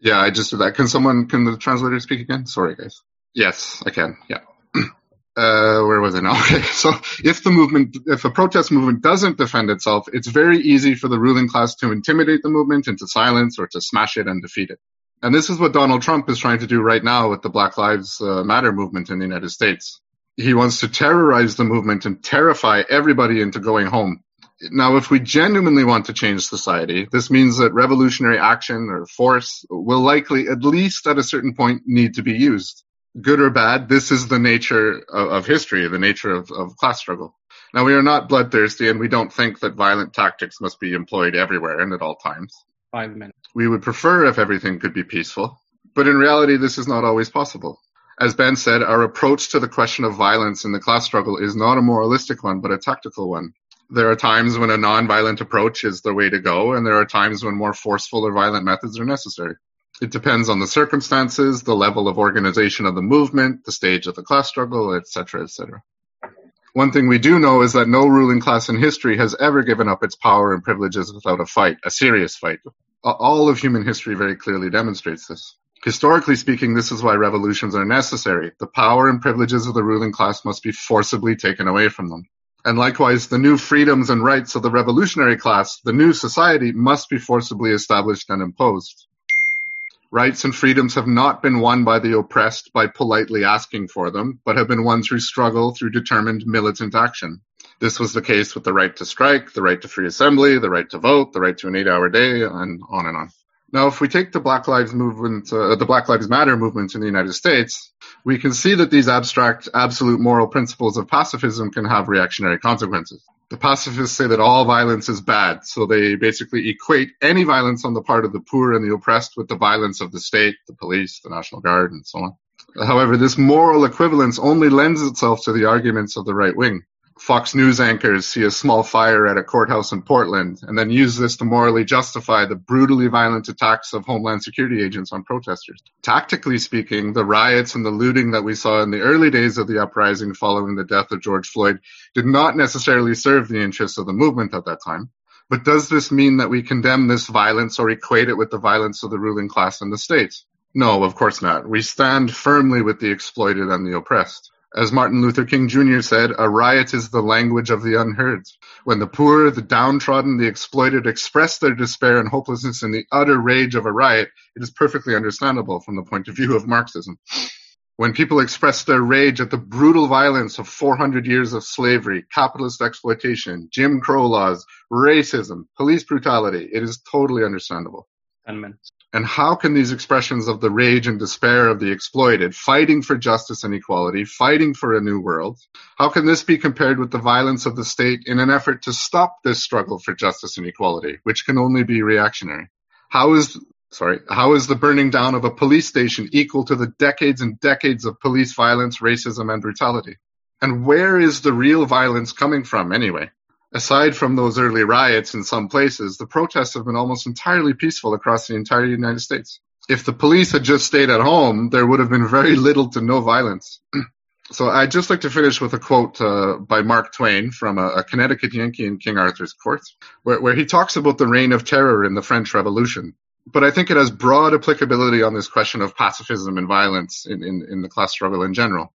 yeah, I just did that. Can someone can the translator speak again? Sorry, guys. Yes, I can. Yeah. [clears throat] uh, where was I now? [laughs] Okay, so if the movement, if a protest movement doesn't defend itself, it's very easy for the ruling class to intimidate the movement into silence or to smash it and defeat it. And this is what Donald Trump is trying to do right now with the Black Lives uh, Matter movement in the United States. He wants to terrorize the movement and terrify everybody into going home. Now, if we genuinely want to change society, this means that revolutionary action or force will likely, at least at a certain point, need to be used good or bad, this is the nature of, of history, the nature of, of, class struggle. Now, we are not bloodthirsty and we don't think that violent tactics must be employed everywhere and at all times. Five minutes. We would prefer if everything could be peaceful, but in reality, this is not always possible. As Ben said, our approach to the question of violence in the class struggle is not a moralistic one, but a tactical one. There are times when a non-violent approach is the way to go, and there are times when more forceful or violent methods are necessary. It depends on the circumstances, the level of organization of the movement, the stage of the class struggle, etc., etc. One thing we do know is that no ruling class in history has ever given up its power and privileges without a fight, a serious fight. All of human history very clearly demonstrates this. Historically speaking, this is why revolutions are necessary. The power and privileges of the ruling class must be forcibly taken away from them. And likewise, the new freedoms and rights of the revolutionary class, the new society, must be forcibly established and imposed. Rights and freedoms have not been won by the oppressed by politely asking for them, but have been won through struggle, through determined militant action. This was the case with the right to strike, the right to free assembly, the right to vote, the right to an eight-hour day, and on and on. Now, if we take the Black Lives movement, uh, the Black Lives Matter movement in the United States, we can see that these abstract, absolute moral principles of pacifism can have reactionary consequences. The pacifists say that all violence is bad, so they basically equate any violence on the part of the poor and the oppressed with the violence of the state, the police, the National Guard, and so on. However, this moral equivalence only lends itself to the arguments of the right wing. Fox News anchors see a small fire at a courthouse in Portland and then use this to morally justify the brutally violent attacks of Homeland Security agents on protesters. Tactically speaking, the riots and the looting that we saw in the early days of the uprising following the death of George Floyd did not necessarily serve the interests of the movement at that time. But does this mean that we condemn this violence or equate it with the violence of the ruling class in the states? No, of course not. We stand firmly with the exploited and the oppressed. As Martin Luther King Jr. said, a riot is the language of the unheard. When the poor, the downtrodden, the exploited express their despair and hopelessness in the utter rage of a riot, it is perfectly understandable from the point of view of Marxism. When people express their rage at the brutal violence of 400 years of slavery, capitalist exploitation, Jim Crow laws, racism, police brutality, it is totally understandable. 10 minutes. And how can these expressions of the rage and despair of the exploited, fighting for justice and equality, fighting for a new world, how can this be compared with the violence of the state in an effort to stop this struggle for justice and equality, which can only be reactionary? How is sorry, how is the burning down of a police station equal to the decades and decades of police violence, racism, and brutality? And where is the real violence coming from anyway? Aside from those early riots in some places, the protests have been almost entirely peaceful across the entire United States. If the police had just stayed at home, there would have been very little to no violence. [clears throat] so I'd just like to finish with a quote uh, by Mark Twain from a, a, Connecticut Yankee in King Arthur's court, where, where he talks about the reign of terror in the French Revolution. But I think it has broad applicability on this question of pacifism and violence in, in, in the class struggle in general.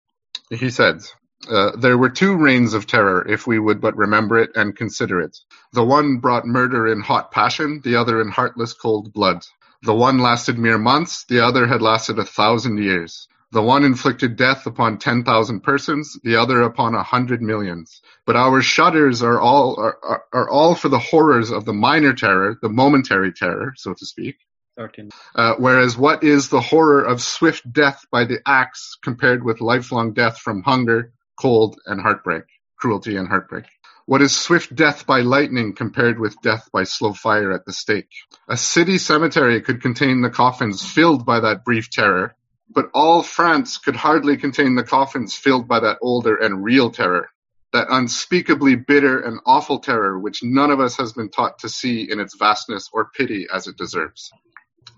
He said, uh, There were two reigns of terror, if we would but remember it and consider it. The one brought murder in hot passion, the other in heartless cold blood. The one lasted mere months, the other had lasted a thousand years. The one inflicted death upon ten thousand persons, the other upon a hundred millions. But our shudders are all are, are, are all for the horrors of the minor terror, the momentary terror, so to speak. 13. Uh, whereas what is the horror of swift death by the axe compared with lifelong death from hunger, cold, and heartbreak, cruelty and heartbreak? What is swift death by lightning compared with death by slow fire at the stake? A city cemetery could contain the coffins filled by that brief terror, but all France could hardly contain the coffins filled by that older and real terror, that unspeakably bitter and awful terror which none of us has been taught to see in its vastness or pity as it deserves.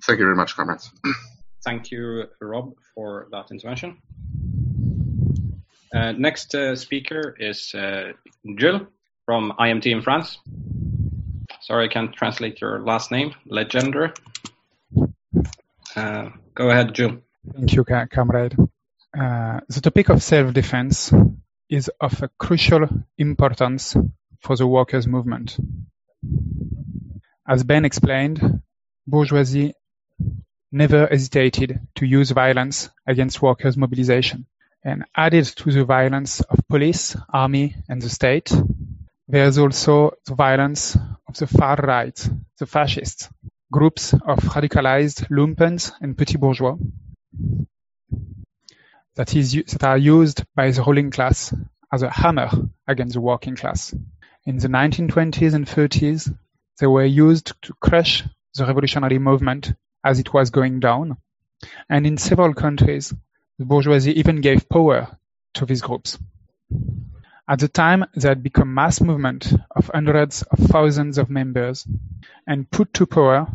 Thank you very much, comrades. Thank you, Rob, for that intervention. Uh, next uh, speaker is uh, Jules from IMT in France. Sorry, I can't translate your last name. Legendre. Uh, go ahead, Jules. Thank you, comrade. Uh, the topic of self-defense is of a crucial importance for the workers' movement. As Ben explained, bourgeoisie never hesitated to use violence against workers' mobilization. And added to the violence of police, army, and the state, there's also the violence of the far right, the fascists, groups of radicalized lumpens and petit bourgeois that, is, that are used by the ruling class as a hammer against the working class. In the 1920s and 30s, they were used to crush the revolutionary movement as it was going down. And in several countries, the bourgeoisie even gave power to these groups. At the time, they had become mass movement of hundreds of thousands of members and put to power,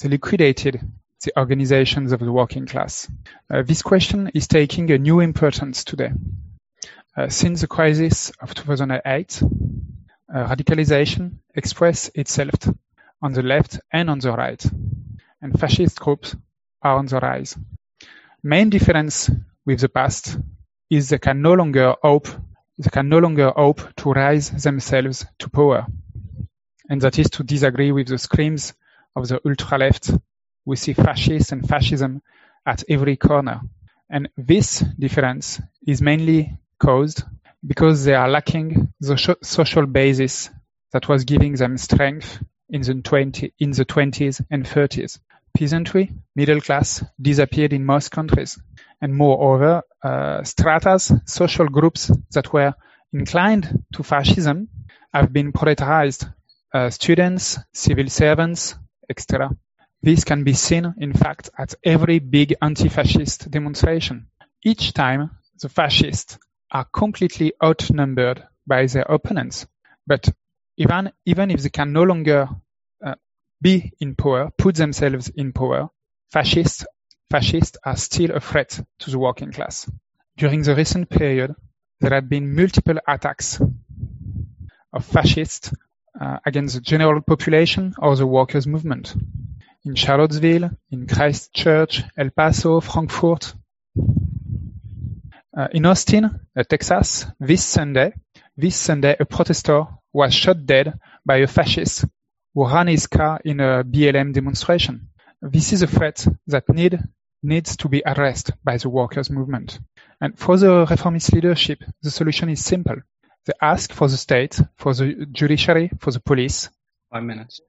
they liquidated the organizations of the working class. Uh, this question is taking a new importance today. Uh, since the crisis of 2008, uh, radicalization expressed itself on the left and on the right, and fascist groups are on the rise. Main difference with the past is they can no longer hope they can no longer hope to rise themselves to power, and that is to disagree with the screams of the ultra left we see fascists and fascism at every corner. And this difference is mainly caused because they are lacking the social basis that was giving them strength in the, 20, in the 20s and 30s. Peasantry, middle class, disappeared in most countries. And moreover, uh, stratas, social groups that were inclined to fascism have been proletarized, Uh, students, civil servants, etc. This can be seen, in fact, at every big anti-fascist demonstration. Each time, the fascists are completely outnumbered by their opponents. But even, even if they can no longer be in power, put themselves in power, fascists, fascists are still a threat to the working class. During the recent period, there have been multiple attacks of fascists uh, against the general population or the workers' movement in Charlottesville, in Christchurch, El Paso, Frankfurt. Uh, in Austin, uh, Texas, this Sunday, this Sunday, a protester was shot dead by a fascist who ran his car in a BLM demonstration. This is a threat that need, needs to be addressed by the workers' movement. And for the reformist leadership, the solution is simple. They ask for the state, for the judiciary, for the police. Five minutes.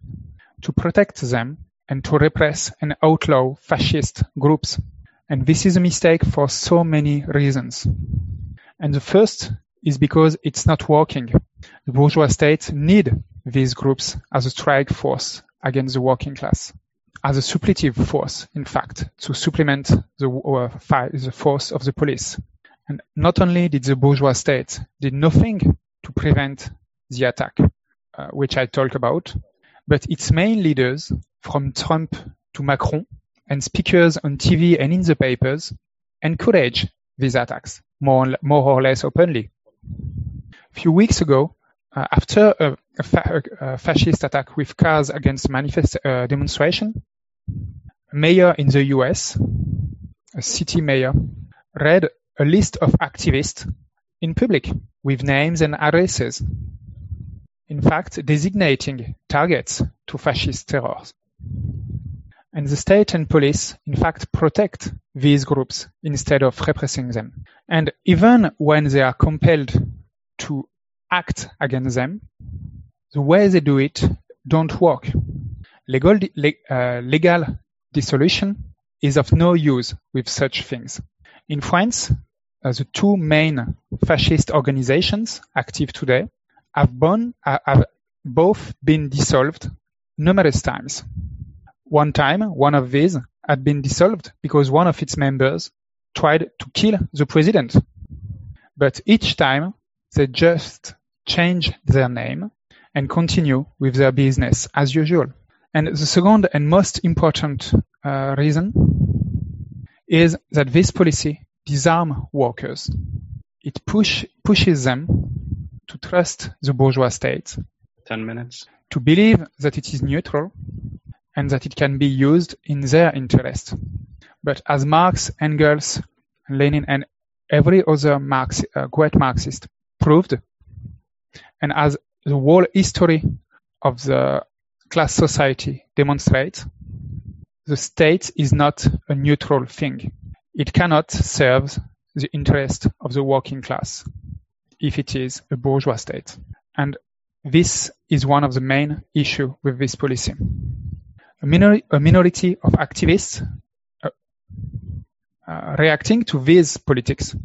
To protect them and to repress and outlaw fascist groups. And this is a mistake for so many reasons. And the first is because it's not working. The bourgeois state need these groups as a strike force against the working class, as a suppletive force, in fact, to supplement the, uh, the force of the police. And not only did the bourgeois state did nothing to prevent the attack, uh, which I talk about, but its main leaders from Trump to Macron, and speakers on TV and in the papers encourage these attacks more, more or less openly. A few weeks ago, uh, after a, a, fa- a, fascist attack with cars against manifest uh, demonstration, a mayor in the US, a city mayor, read a list of activists in public with names and addresses. In fact, designating targets to fascist terrors. And the state and police, in fact, protect these groups instead of repressing them. And even when they are compelled to act against them, the way they do it don't work. Legal, uh, legal dissolution is of no use with such things. In France, uh, the two main fascist organizations active today have, uh, have both been dissolved numerous times. One time, one of these had been dissolved because one of its members tried to kill the president. But each time, they just change their name and continue with their business as usual. And the second and most important uh, reason is that this policy disarm workers. It push, pushes them to trust the bourgeois state. 10 minutes. To believe that it is neutral and that it can be used in their interest. But as Marx, Engels, Lenin, and every other Marx, uh, great Marxist proved, and as the whole history of the class society demonstrates, the state is not a neutral thing. It cannot serve the interest of the working class if it is a bourgeois state. And this is one of the main issues with this policy. A, minor- a minority of activists uh, uh, reacting to these politics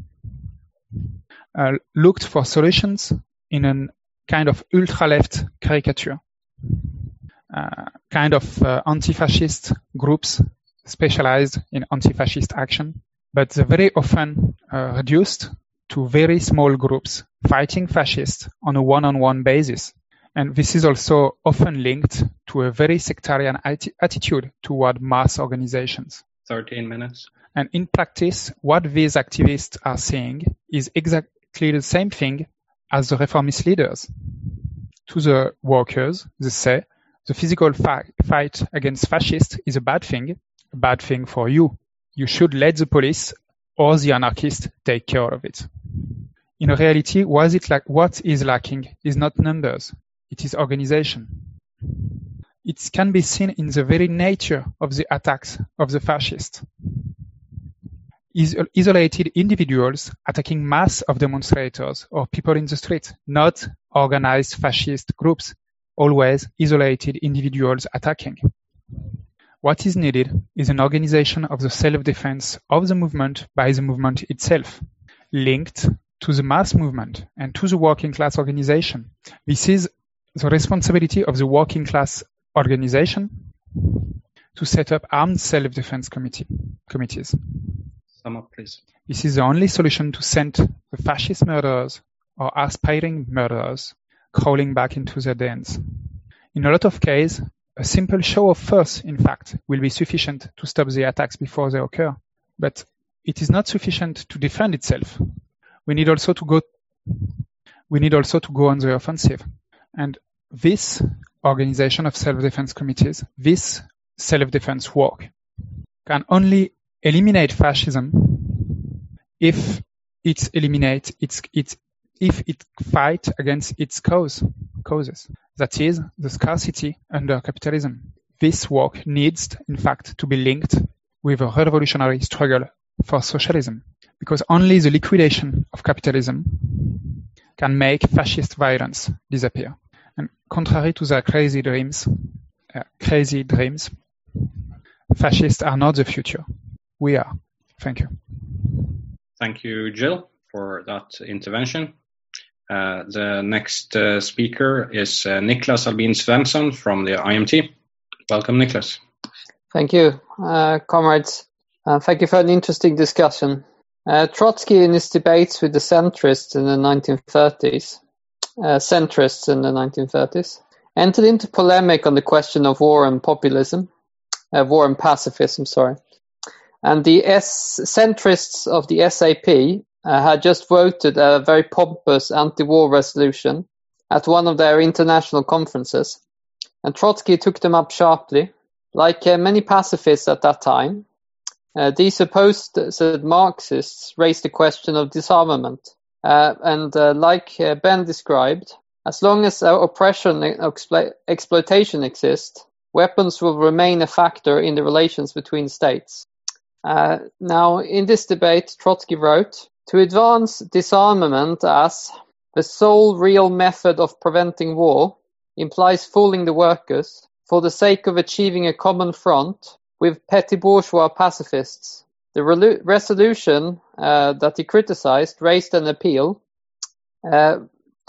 uh, looked for solutions in a kind of ultra-left caricature, uh, kind of uh, anti-fascist groups specialized in anti-fascist action, but they're very often uh, reduced to very small groups fighting fascists on a one-on-one basis. And this is also often linked to a very sectarian attitude toward mass organizations. 13 minutes. And in practice, what these activists are saying is exactly the same thing as the reformist leaders. To the workers, they say the physical fi- fight against fascists is a bad thing, a bad thing for you. You should let the police or the anarchists take care of it. In reality, what, it la- what is lacking is not numbers, it is organization. It can be seen in the very nature of the attacks of the fascists. Is- isolated individuals attacking mass of demonstrators or people in the street, not organized fascist groups, always isolated individuals attacking. What is needed is an organization of the self-defense of the movement by the movement itself, linked to the mass movement and to the working class organization. This is the responsibility of the working class organization to set up armed self-defense committee, committees. Up, please. This is the only solution to send the fascist murderers or aspiring murderers crawling back into their dens. In a lot of cases, a simple show of force, in fact, will be sufficient to stop the attacks before they occur. But it is not sufficient to defend itself. We need also to go we need also to go on the offensive. And this organization of self-defense committees, this self-defense work, can only eliminate fascism if it eliminates its, its if it fight against its cause, causes, that is, the scarcity under capitalism. This work needs, in fact, to be linked with a revolutionary struggle for socialism, because only the liquidation of capitalism can make fascist violence disappear. And contrary to their crazy dreams, uh, crazy dreams, fascists are not the future. We are. Thank you. Thank you, Jules, for that intervention. Uh, the next uh, speaker is uh, Niklas Albin Svensson from the IMT. Welcome, Niklas. Thank you, uh, comrades. Uh, thank you for an interesting discussion. Uh, Trotsky, in his debates with the centrists in the 1930s, centrists in the 1930s, entered into polemic on the question of war and populism, war and pacifism, sorry. And the S- centrists of the SAP uh, had just voted a very pompous anti-war resolution at one of their international conferences, and Trotsky took them up sharply. Like uh, many pacifists at that time, Uh, these supposed Marxists raised the question of disarmament. Uh, and uh, like uh, Ben described, as long as oppression and explo- exploitation exist, weapons will remain a factor in the relations between states. Uh, now, in this debate, Trotsky wrote, to advance disarmament as the sole real method of preventing war implies fooling the workers for the sake of achieving a common front with petty bourgeois pacifists. The re- resolution uh, that he criticized raised an appeal uh,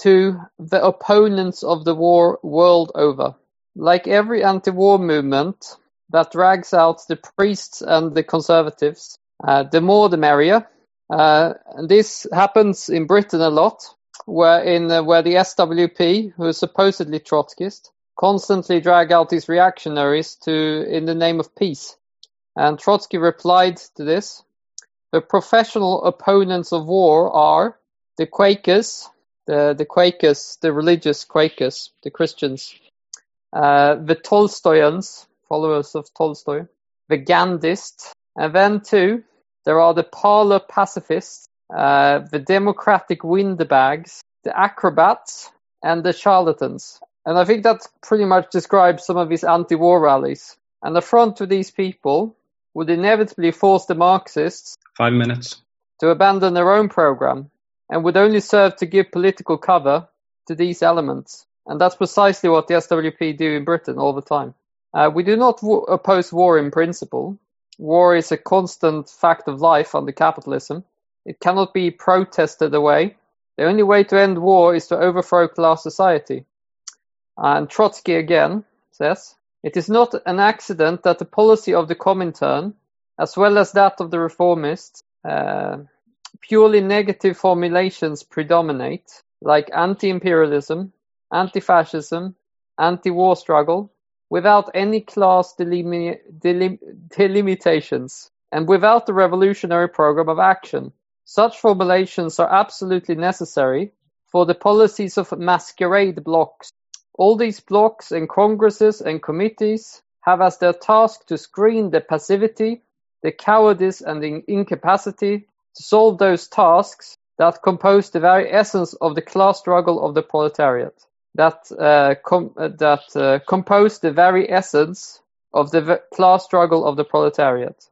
to the opponents of the war world over. Like every anti-war movement that drags out the priests and the conservatives, uh, the more the merrier. Uh, and this happens in Britain a lot, where in uh, where the SWP, who is supposedly Trotskyist, constantly drag out these reactionaries to in the name of peace. And Trotsky replied to this: the professional opponents of war are the Quakers, the the Quakers, the religious Quakers, the Christians, uh, the Tolstoyans, followers of Tolstoy, the Gandhists, and then too there are the parlor pacifists, uh, the democratic windbags, the acrobats, and the charlatans. And I think that pretty much describes some of these anti-war rallies. And the front to these people would inevitably force the Marxists five minutes to abandon their own program and would only serve to give political cover to these elements. And that's precisely what the SWP do in Britain all the time. Uh, we do not w- oppose war in principle. War is a constant fact of life under capitalism. It cannot be protested away. The only way to end war is to overthrow class society. And Trotsky again says, it is not an accident that the policy of the Comintern, as well as that of the reformists, uh, purely negative formulations predominate, like anti-imperialism, anti-fascism, anti-war struggle, without any class delimi- delim- delimitations, and without the revolutionary program of action. Such formulations are absolutely necessary for the policies of masquerade blocks all these blocks and congresses and committees have as their task to screen the passivity, the cowardice and the incapacity to solve those tasks that compose the very essence of the class struggle of the proletariat, that, uh, com- uh, that uh, compose the very essence of the v- class struggle of the proletariat.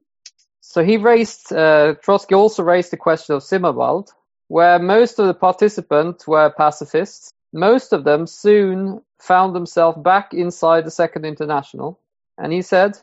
So he raised, Trotsky also raised the question of Zimmerwald, where most of the participants were pacifists most of them soon found themselves back inside the Second International, and he said,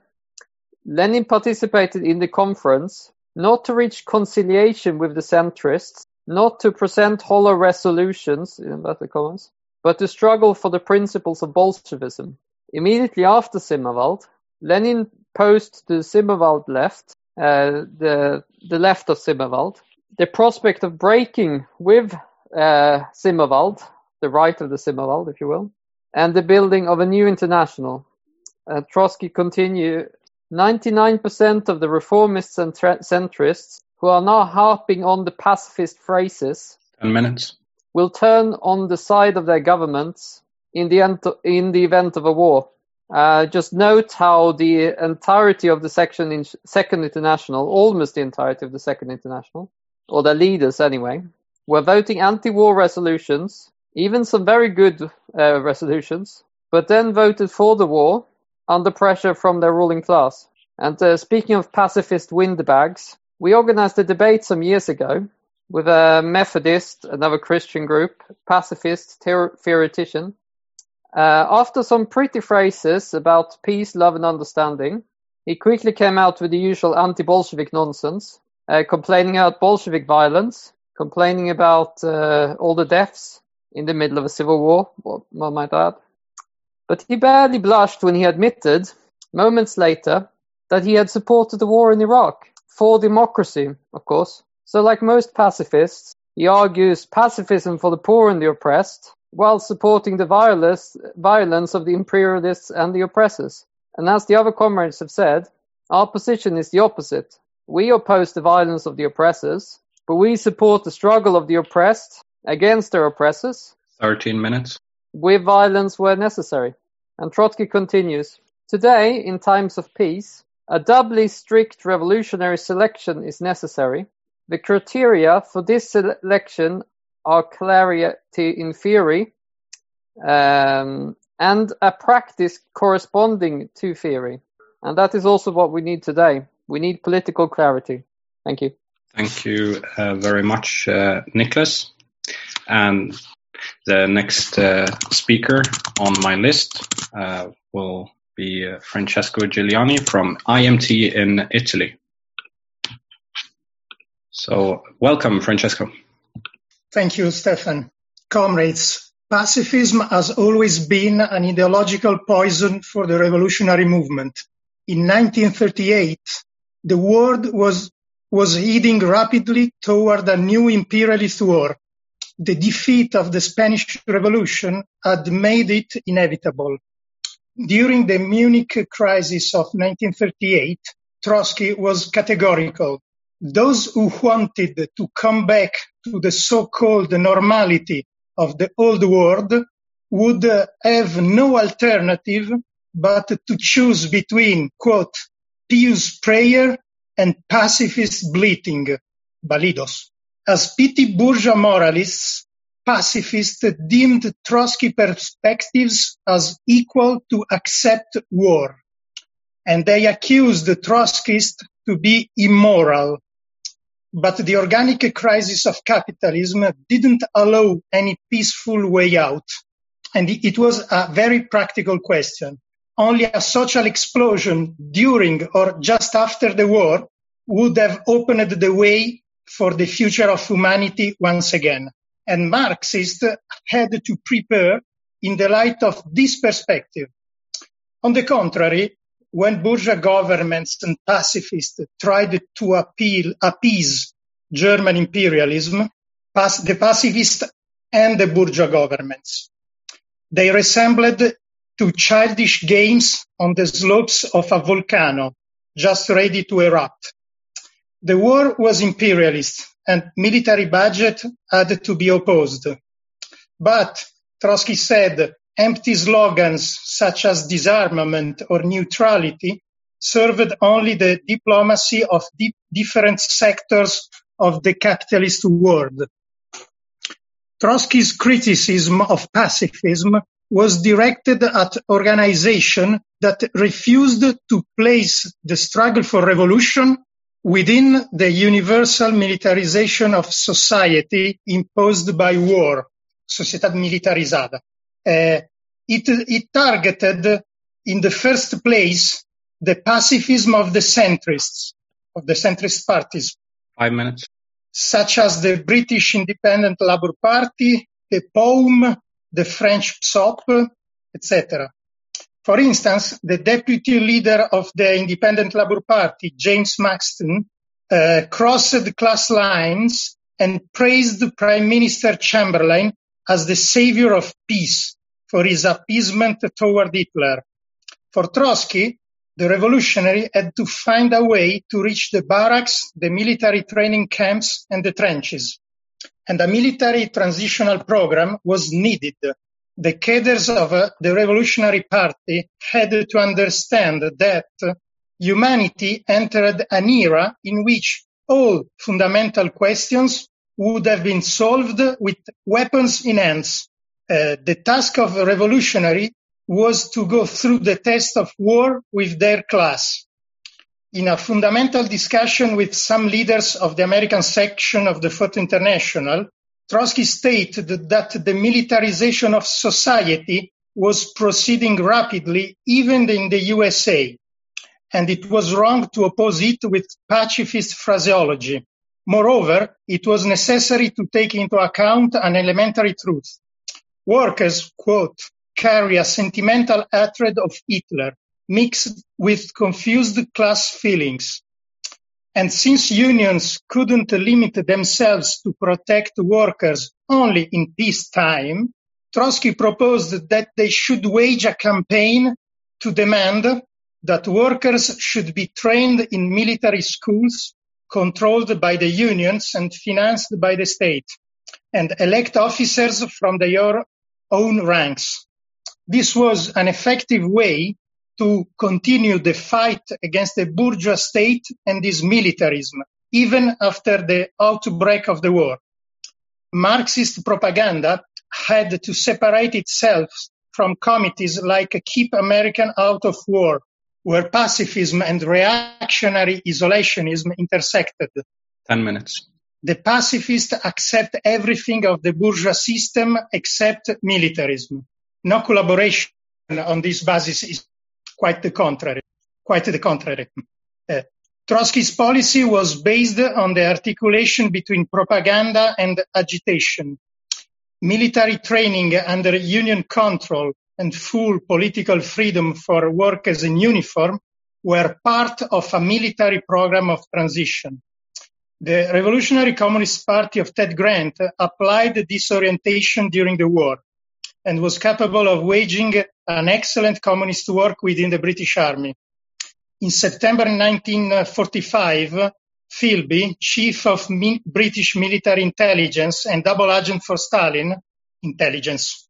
Lenin participated in the conference not to reach conciliation with the centrists, not to present hollow resolutions, in inverted commas, but to struggle for the principles of Bolshevism. Immediately after Zimmerwald, Lenin posed to the Zimmerwald left, uh, the, the left of Zimmerwald, the prospect of breaking with uh, Zimmerwald the right of the Zimmerwald, if you will, and the building of a new international. Uh, Trotsky continued, 99% of the reformists and centrists who are now harping on the pacifist phrases 10 minutes. Will turn on the side of their governments in the, ent- in the event of a war. Uh, just note how the entirety of the section in Second International, almost the entirety of the Second International, or their leaders anyway, were voting anti-war resolutions even some very good uh, resolutions, but then voted for the war under pressure from their ruling class. And uh, speaking of pacifist windbags, we organized a debate some years ago with a Methodist, another Christian group, pacifist theoretician. Uh, after some pretty phrases about peace, love, and understanding, he quickly came out with the usual anti-Bolshevik nonsense, uh, complaining about Bolshevik violence, complaining about uh, all the deaths, in the middle of a civil war, one might add. But he barely blushed when he admitted, moments later, that he had supported the war in Iraq for democracy, of course. So, like most pacifists, he argues pacifism for the poor and the oppressed, while supporting the violence, violence of the imperialists and the oppressors. And as the other comrades have said, our position is the opposite. We oppose the violence of the oppressors, but we support the struggle of the oppressed against their oppressors 13 minutes. with violence where necessary. And Trotsky continues, Today, in times of peace, A doubly strict revolutionary selection is necessary. The criteria for this selection are clarity in theory um, and a practice corresponding to theory. And that is also what we need today. We need political clarity. Thank you. Thank you uh, very much, uh, Nicholas. And the next uh, speaker on my list uh, will be uh, Francesco Giuliani from IMT in Italy. So, welcome, Francesco. Thank you, Stefan. Comrades, pacifism has always been an ideological poison for the revolutionary movement. In 1938, the world was, was heading rapidly toward a new imperialist war. The defeat of the Spanish Revolution had made it inevitable. During the Munich crisis of 1938, Trotsky was categorical. Those who wanted to come back to the so-called normality of the old world would have no alternative but to choose between, quote, pious prayer and pacifist bleating, balidos. As petty bourgeois moralists, pacifists deemed Trotsky perspectives as equal to accept war. And they accused the Trotskyists to be immoral. But the organic crisis of capitalism didn't allow any peaceful way out. And it was a very practical question. Only a social explosion during or just after the war would have opened the way for the future of humanity once again. And Marxists had to prepare in the light of this perspective. On the contrary, when bourgeois governments and pacifists tried to appeal, appease German imperialism, the pacifists and the bourgeois governments, they resembled to childish games on the slopes of a volcano just ready to erupt. The war was imperialist and military budget had to be opposed. But Trotsky said empty slogans such as disarmament or neutrality served only the diplomacy of di- different sectors of the capitalist world. Trotsky's criticism of pacifism was directed at organizations that refused to place the struggle for revolution within the universal militarization of society imposed by war, sociedad militarizada. Uh, it, it targeted in the first place the pacifism of the centrists, of the centrist parties. Five minutes. Such as the British Independent Labour Party, the POUM, the French PSOP, etc. For instance, the deputy leader of the Independent Labour Party, James Maxton, uh, crossed class lines and praised Prime Minister Chamberlain as the savior of peace for his appeasement toward Hitler. For Trotsky, the revolutionary had to find a way to reach the barracks, the military training camps, and the trenches and a military transitional program was needed. The cadres of uh, the Revolutionary Party had to understand that humanity entered an era in which all fundamental questions would have been solved with weapons in hands. Uh, the task of a revolutionary was to go through the test of war with their class in a fundamental discussion with some leaders of the American section of the Fourth International, Trotsky stated that the militarization of society was proceeding rapidly even in the USA, and it was wrong to oppose it with pacifist phraseology. Moreover, it was necessary to take into account an elementary truth. Workers, quote, carry a sentimental hatred of Hitler mixed with confused class feelings. And since unions couldn't limit themselves to protect workers only in peacetime, Trotsky proposed that they should wage a campaign to demand that workers should be trained in military schools controlled by the unions and financed by the state, and elect officers from their own ranks. This was an effective way to continue the fight against the bourgeois state and its militarism, even after the outbreak of the war. Marxist propaganda had to separate itself from committees like Keep American Out of War, where pacifism and reactionary isolationism intersected. 10 minutes. The pacifists accept everything of the bourgeois system except militarism. No collaboration on this basis is quite the contrary. Quite the contrary. Uh, Trotsky's policy was based on the articulation between propaganda and agitation. Military training under Union control and full political freedom for workers in uniform were part of a military program of transition. The Revolutionary Communist Party of Ted Grant applied this orientation during the war and was capable of waging an excellent communist work within the British Army. In September 1945, Philby, chief of Mi- British military intelligence and double agent for Stalin intelligence,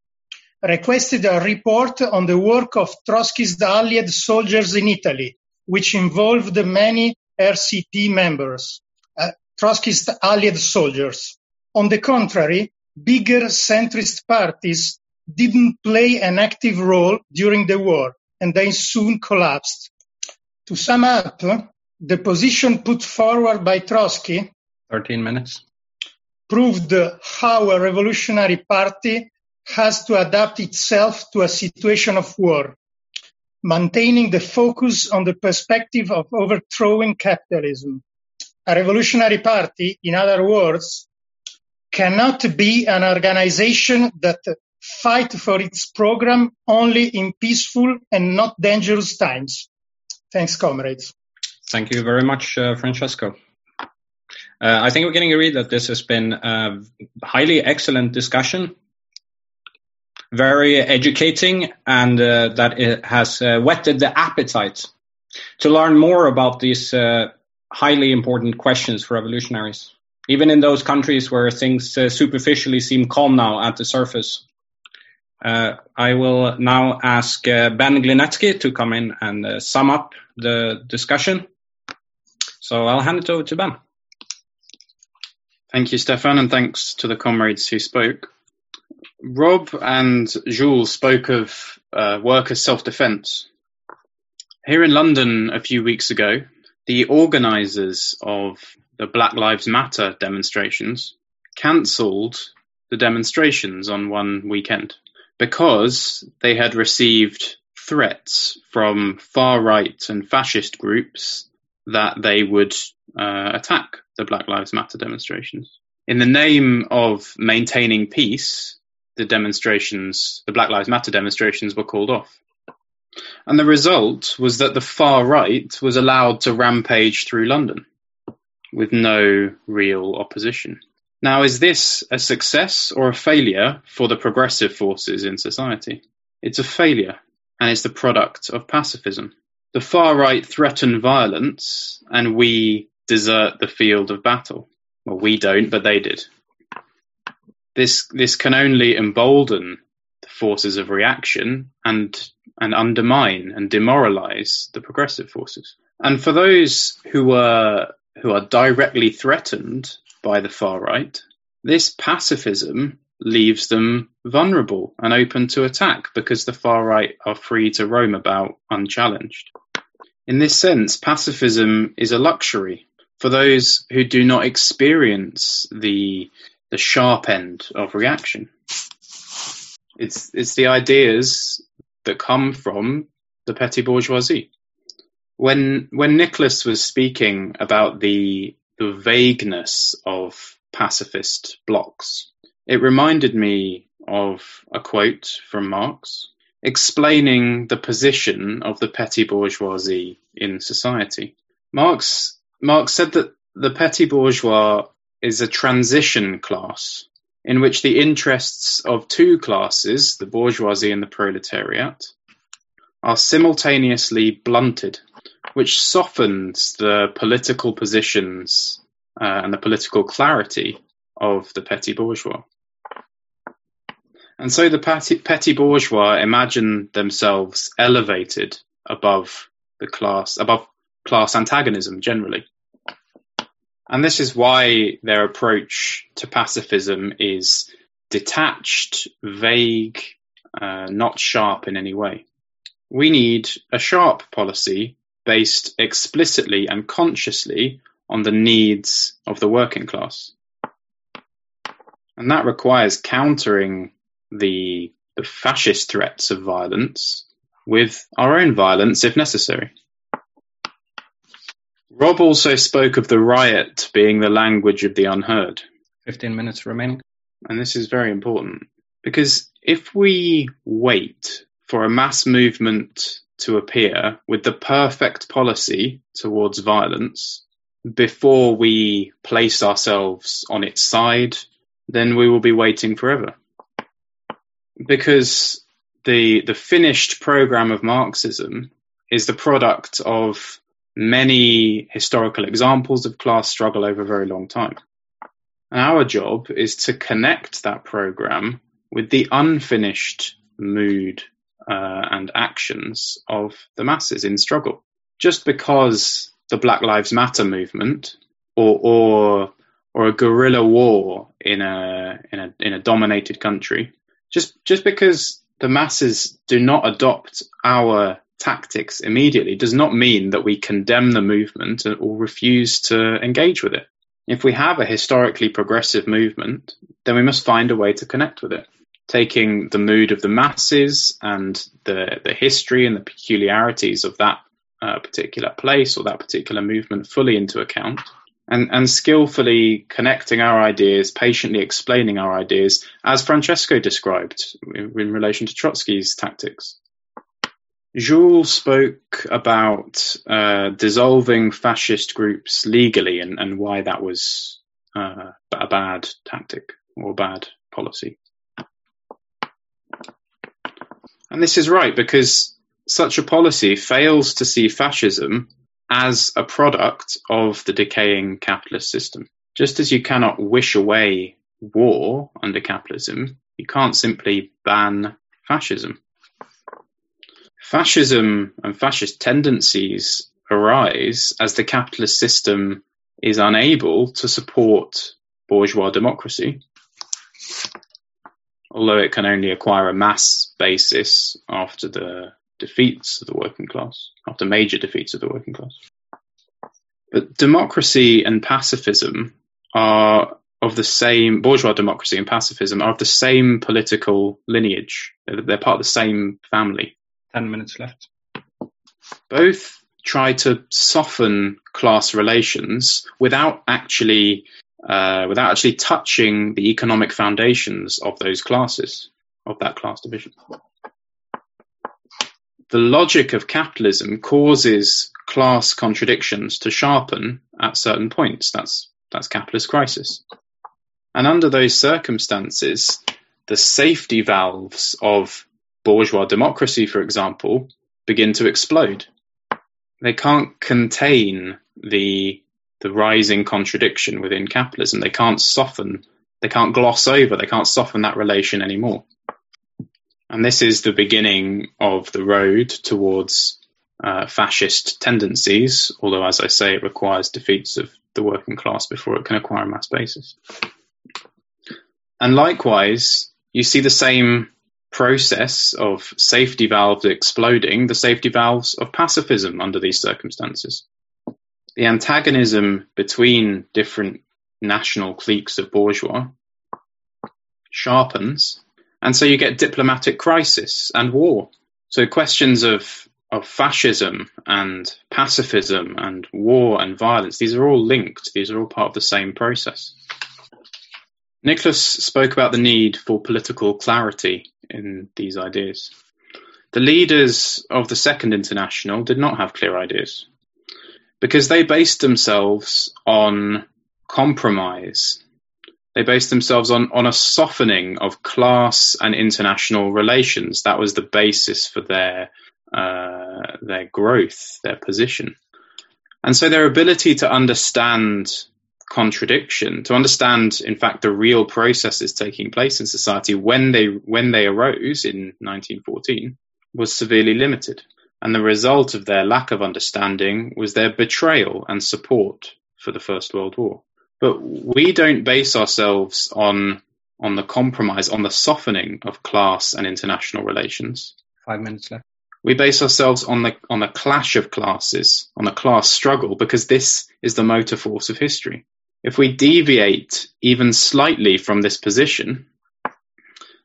requested a report on the work of Trotsky's allied soldiers in Italy, which involved many RCP members, Trotsky's allied soldiers. On the contrary, bigger centrist parties didn't play an active role during the war, and they soon collapsed. To sum up, the position put forward by Trotsky 13 minutes. proved how a revolutionary party has to adapt itself to a situation of war, maintaining the focus on the perspective of overthrowing capitalism. A revolutionary party, in other words, cannot be an organization that fight for its program only in peaceful and not dangerous times. Thanks, comrades. Thank you very much, uh, Francesco. Uh, I think we're can agree that this has been a highly excellent discussion, very educating, and uh, that it has uh, whetted the appetite to learn more about these uh, highly important questions for revolutionaries. Even in those countries where things uh, superficially seem calm now at the surface. Uh, I will now ask uh, Ben Gliniecki to come in and uh, sum up the discussion. So I'll hand it over to Ben. Thank you, Stefan, and thanks to the comrades who spoke. Rob and Jules spoke of uh, work self-defense. Here in London a few weeks ago, the organisers of the Black Lives Matter demonstrations cancelled the demonstrations on one weekend because they had received threats from far right and fascist groups that they would uh, attack the Black Lives Matter demonstrations. In the name of maintaining peace, the demonstrations, the Black Lives Matter demonstrations were called off. And the result was that the far right was allowed to rampage through London with no real opposition. Now, is this a success or a failure for the progressive forces in society? It's a failure, and it's the product of pacifism. The far right threaten violence, and we desert the field of battle. Well, we don't, but they did. This this can only embolden the forces of reaction and and undermine and demoralize the progressive forces. And for those who are who are directly threatened by the far right, this pacifism leaves them vulnerable and open to attack because the far right are free to roam about unchallenged. In this sense, pacifism is a luxury for those who do not experience the the sharp end of reaction. It's it's the ideas that come from the petty bourgeoisie. When when Nicholas was speaking about the the vagueness of pacifist blocs, it reminded me of a quote from Marx explaining the position of the petty bourgeoisie in society. Marx Marx said that the petty bourgeois is a transition class in which the interests of two classes, the bourgeoisie and the proletariat, are simultaneously blunted, which softens the political positions uh, and the political clarity of the petty bourgeois. And so the petty, petty bourgeois imagine themselves elevated above the class, above class antagonism generally. And this is why their approach to pacifism is detached, vague, uh, not sharp in any way. We need a sharp policy based explicitly and consciously on the needs of the working class. And that requires countering the, the fascist threats of violence with our own violence if necessary. Rob also spoke of the riot being the language of the unheard. 15 minutes remaining. And this is very important because if we wait for a mass movement to appear with the perfect policy towards violence before we place ourselves on its side, then we will be waiting forever. Because the the finished program of Marxism is the product of many historical examples of class struggle over a very long time. And our job is to connect that program with the unfinished mood uh, and actions of the masses in struggle. Just because the Black Lives Matter movement or or or a guerrilla war in a in a in a dominated country, just just because the masses do not adopt our tactics immediately does not mean that we condemn the movement or refuse to engage with it. If we have a historically progressive movement, then we must find a way to connect with it, taking the mood of the masses and the, the history and the peculiarities of that uh, particular place or that particular movement fully into account. And, and skillfully connecting our ideas, patiently explaining our ideas, as Francesco described in, in relation to Trotsky's tactics. Jules spoke about uh, dissolving fascist groups legally and, and why that was uh, a bad tactic or bad policy. And this is right because such a policy fails to see fascism as a product of the decaying capitalist system. Just as you cannot wish away war under capitalism, you can't simply ban fascism. Fascism and fascist tendencies arise as the capitalist system is unable to support bourgeois democracy, although it can only acquire a mass basis after the defeats of the working class, after major defeats of the working class. But democracy and pacifism are of the same, bourgeois democracy and pacifism are of the same political lineage. They're, part of the same family. 10 minutes left. Both try to soften class relations without actually uh, without actually touching the economic foundations of those classes of that class division. The logic of capitalism causes class contradictions to sharpen at certain points. That's that's capitalist crisis. And under those circumstances, the safety valves of bourgeois democracy, for example, begin to explode. They can't contain the the rising contradiction within capitalism. They can't soften, they can't gloss over, they can't soften that relation anymore. And this is the beginning of the road towards uh, fascist tendencies, although, as I say, it requires defeats of the working class before it can acquire a mass basis. And likewise, you see the same process of safety valves exploding the safety valves of pacifism under these circumstances. The antagonism between different national cliques of bourgeois sharpens, and so you get diplomatic crisis and war. So questions of of fascism and pacifism and war and violence, these are all linked. These are all part of the same process. Nicholas spoke about the need for political clarity in these ideas. The leaders of the Second International did not have clear ideas because they based themselves on compromise. They based themselves on, on a softening of class and international relations. That was the basis for their uh, their growth, their position. And so their ability to understand contradiction, to understand, in fact, the real processes taking place in society when they when they arose in 1914, was severely limited. and the result of their lack of understanding was their betrayal and support for the First World War. But we don't base ourselves on on the compromise, on the softening of class and international relations. Five minutes left. We base ourselves on the on the clash of classes, on the class struggle, because this is the motor force of history. If we deviate even slightly from this position,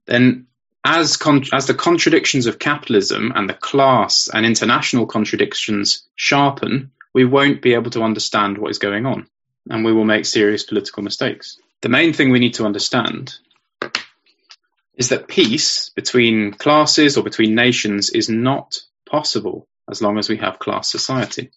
then as con- as the contradictions of capitalism and the class and international contradictions sharpen, we won't be able to understand what is going on, and we will make serious political mistakes. The main thing we need to understand is that peace between classes or between nations is not possible as long as we have class society.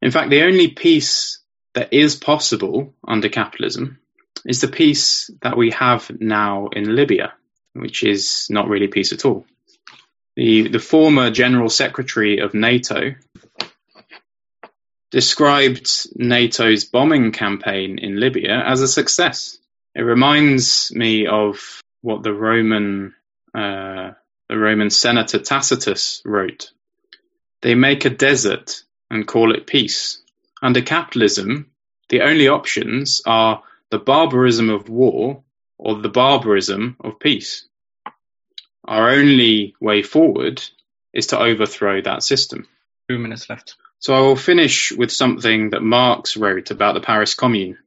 In fact, the only peace that is possible under capitalism is the peace that we have now in Libya, which is not really peace at all. The, the former General Secretary of NATO described NATO's bombing campaign in Libya as a success. It reminds me of what the Roman uh, the Roman senator Tacitus wrote. They make a desert and call it peace. Under capitalism, the only options are the barbarism of war or the barbarism of peace. Our only way forward is to overthrow that system. Two minutes left. So I will finish with something that Marx wrote about the Paris Commune.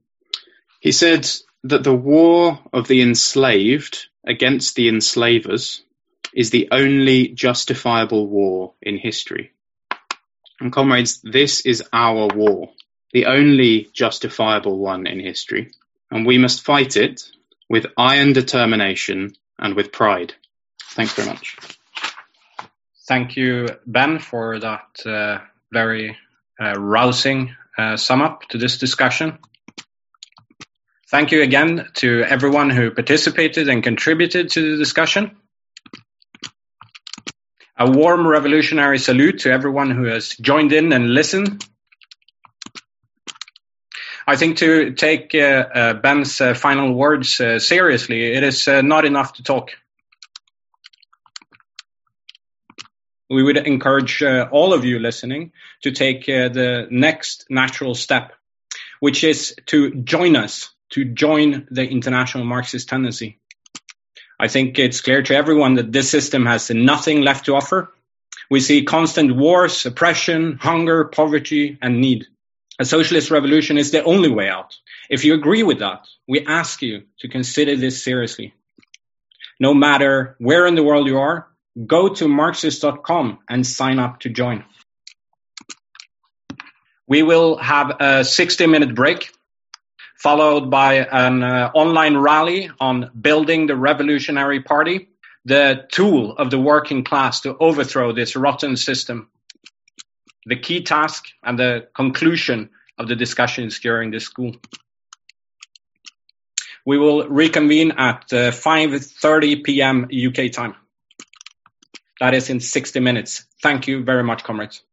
He said that the war of the enslaved against the enslavers is the only justifiable war in history. And comrades, this is our war, the only justifiable one in history, and we must fight it with iron determination and with pride. Thanks very much. Thank you, Ben, for that uh, very uh, rousing uh, sum up to this discussion. Thank you again to everyone who participated and contributed to the discussion. A warm revolutionary salute to everyone who has joined in and listened. I think to take uh, uh, Ben's uh, final words uh, seriously, it is uh, not enough to talk. We would encourage uh, all of you listening to take the next natural step, which is to join us, to join the international Marxist tendency. I think it's clear to everyone that this system has nothing left to offer. We see constant wars, oppression, hunger, poverty, and need. A socialist revolution is the only way out. If you agree with that, we ask you to consider this seriously. No matter where in the world you are, go to Marxist.com and sign up to join. We will have a 60 minute break followed by an uh, online rally on building the revolutionary party, the tool of the working class to overthrow this rotten system. The key task and the conclusion of the discussions during this school. We will reconvene at uh, 5.30 p.m. UK time. That is in 60 minutes. Thank you very much, comrades.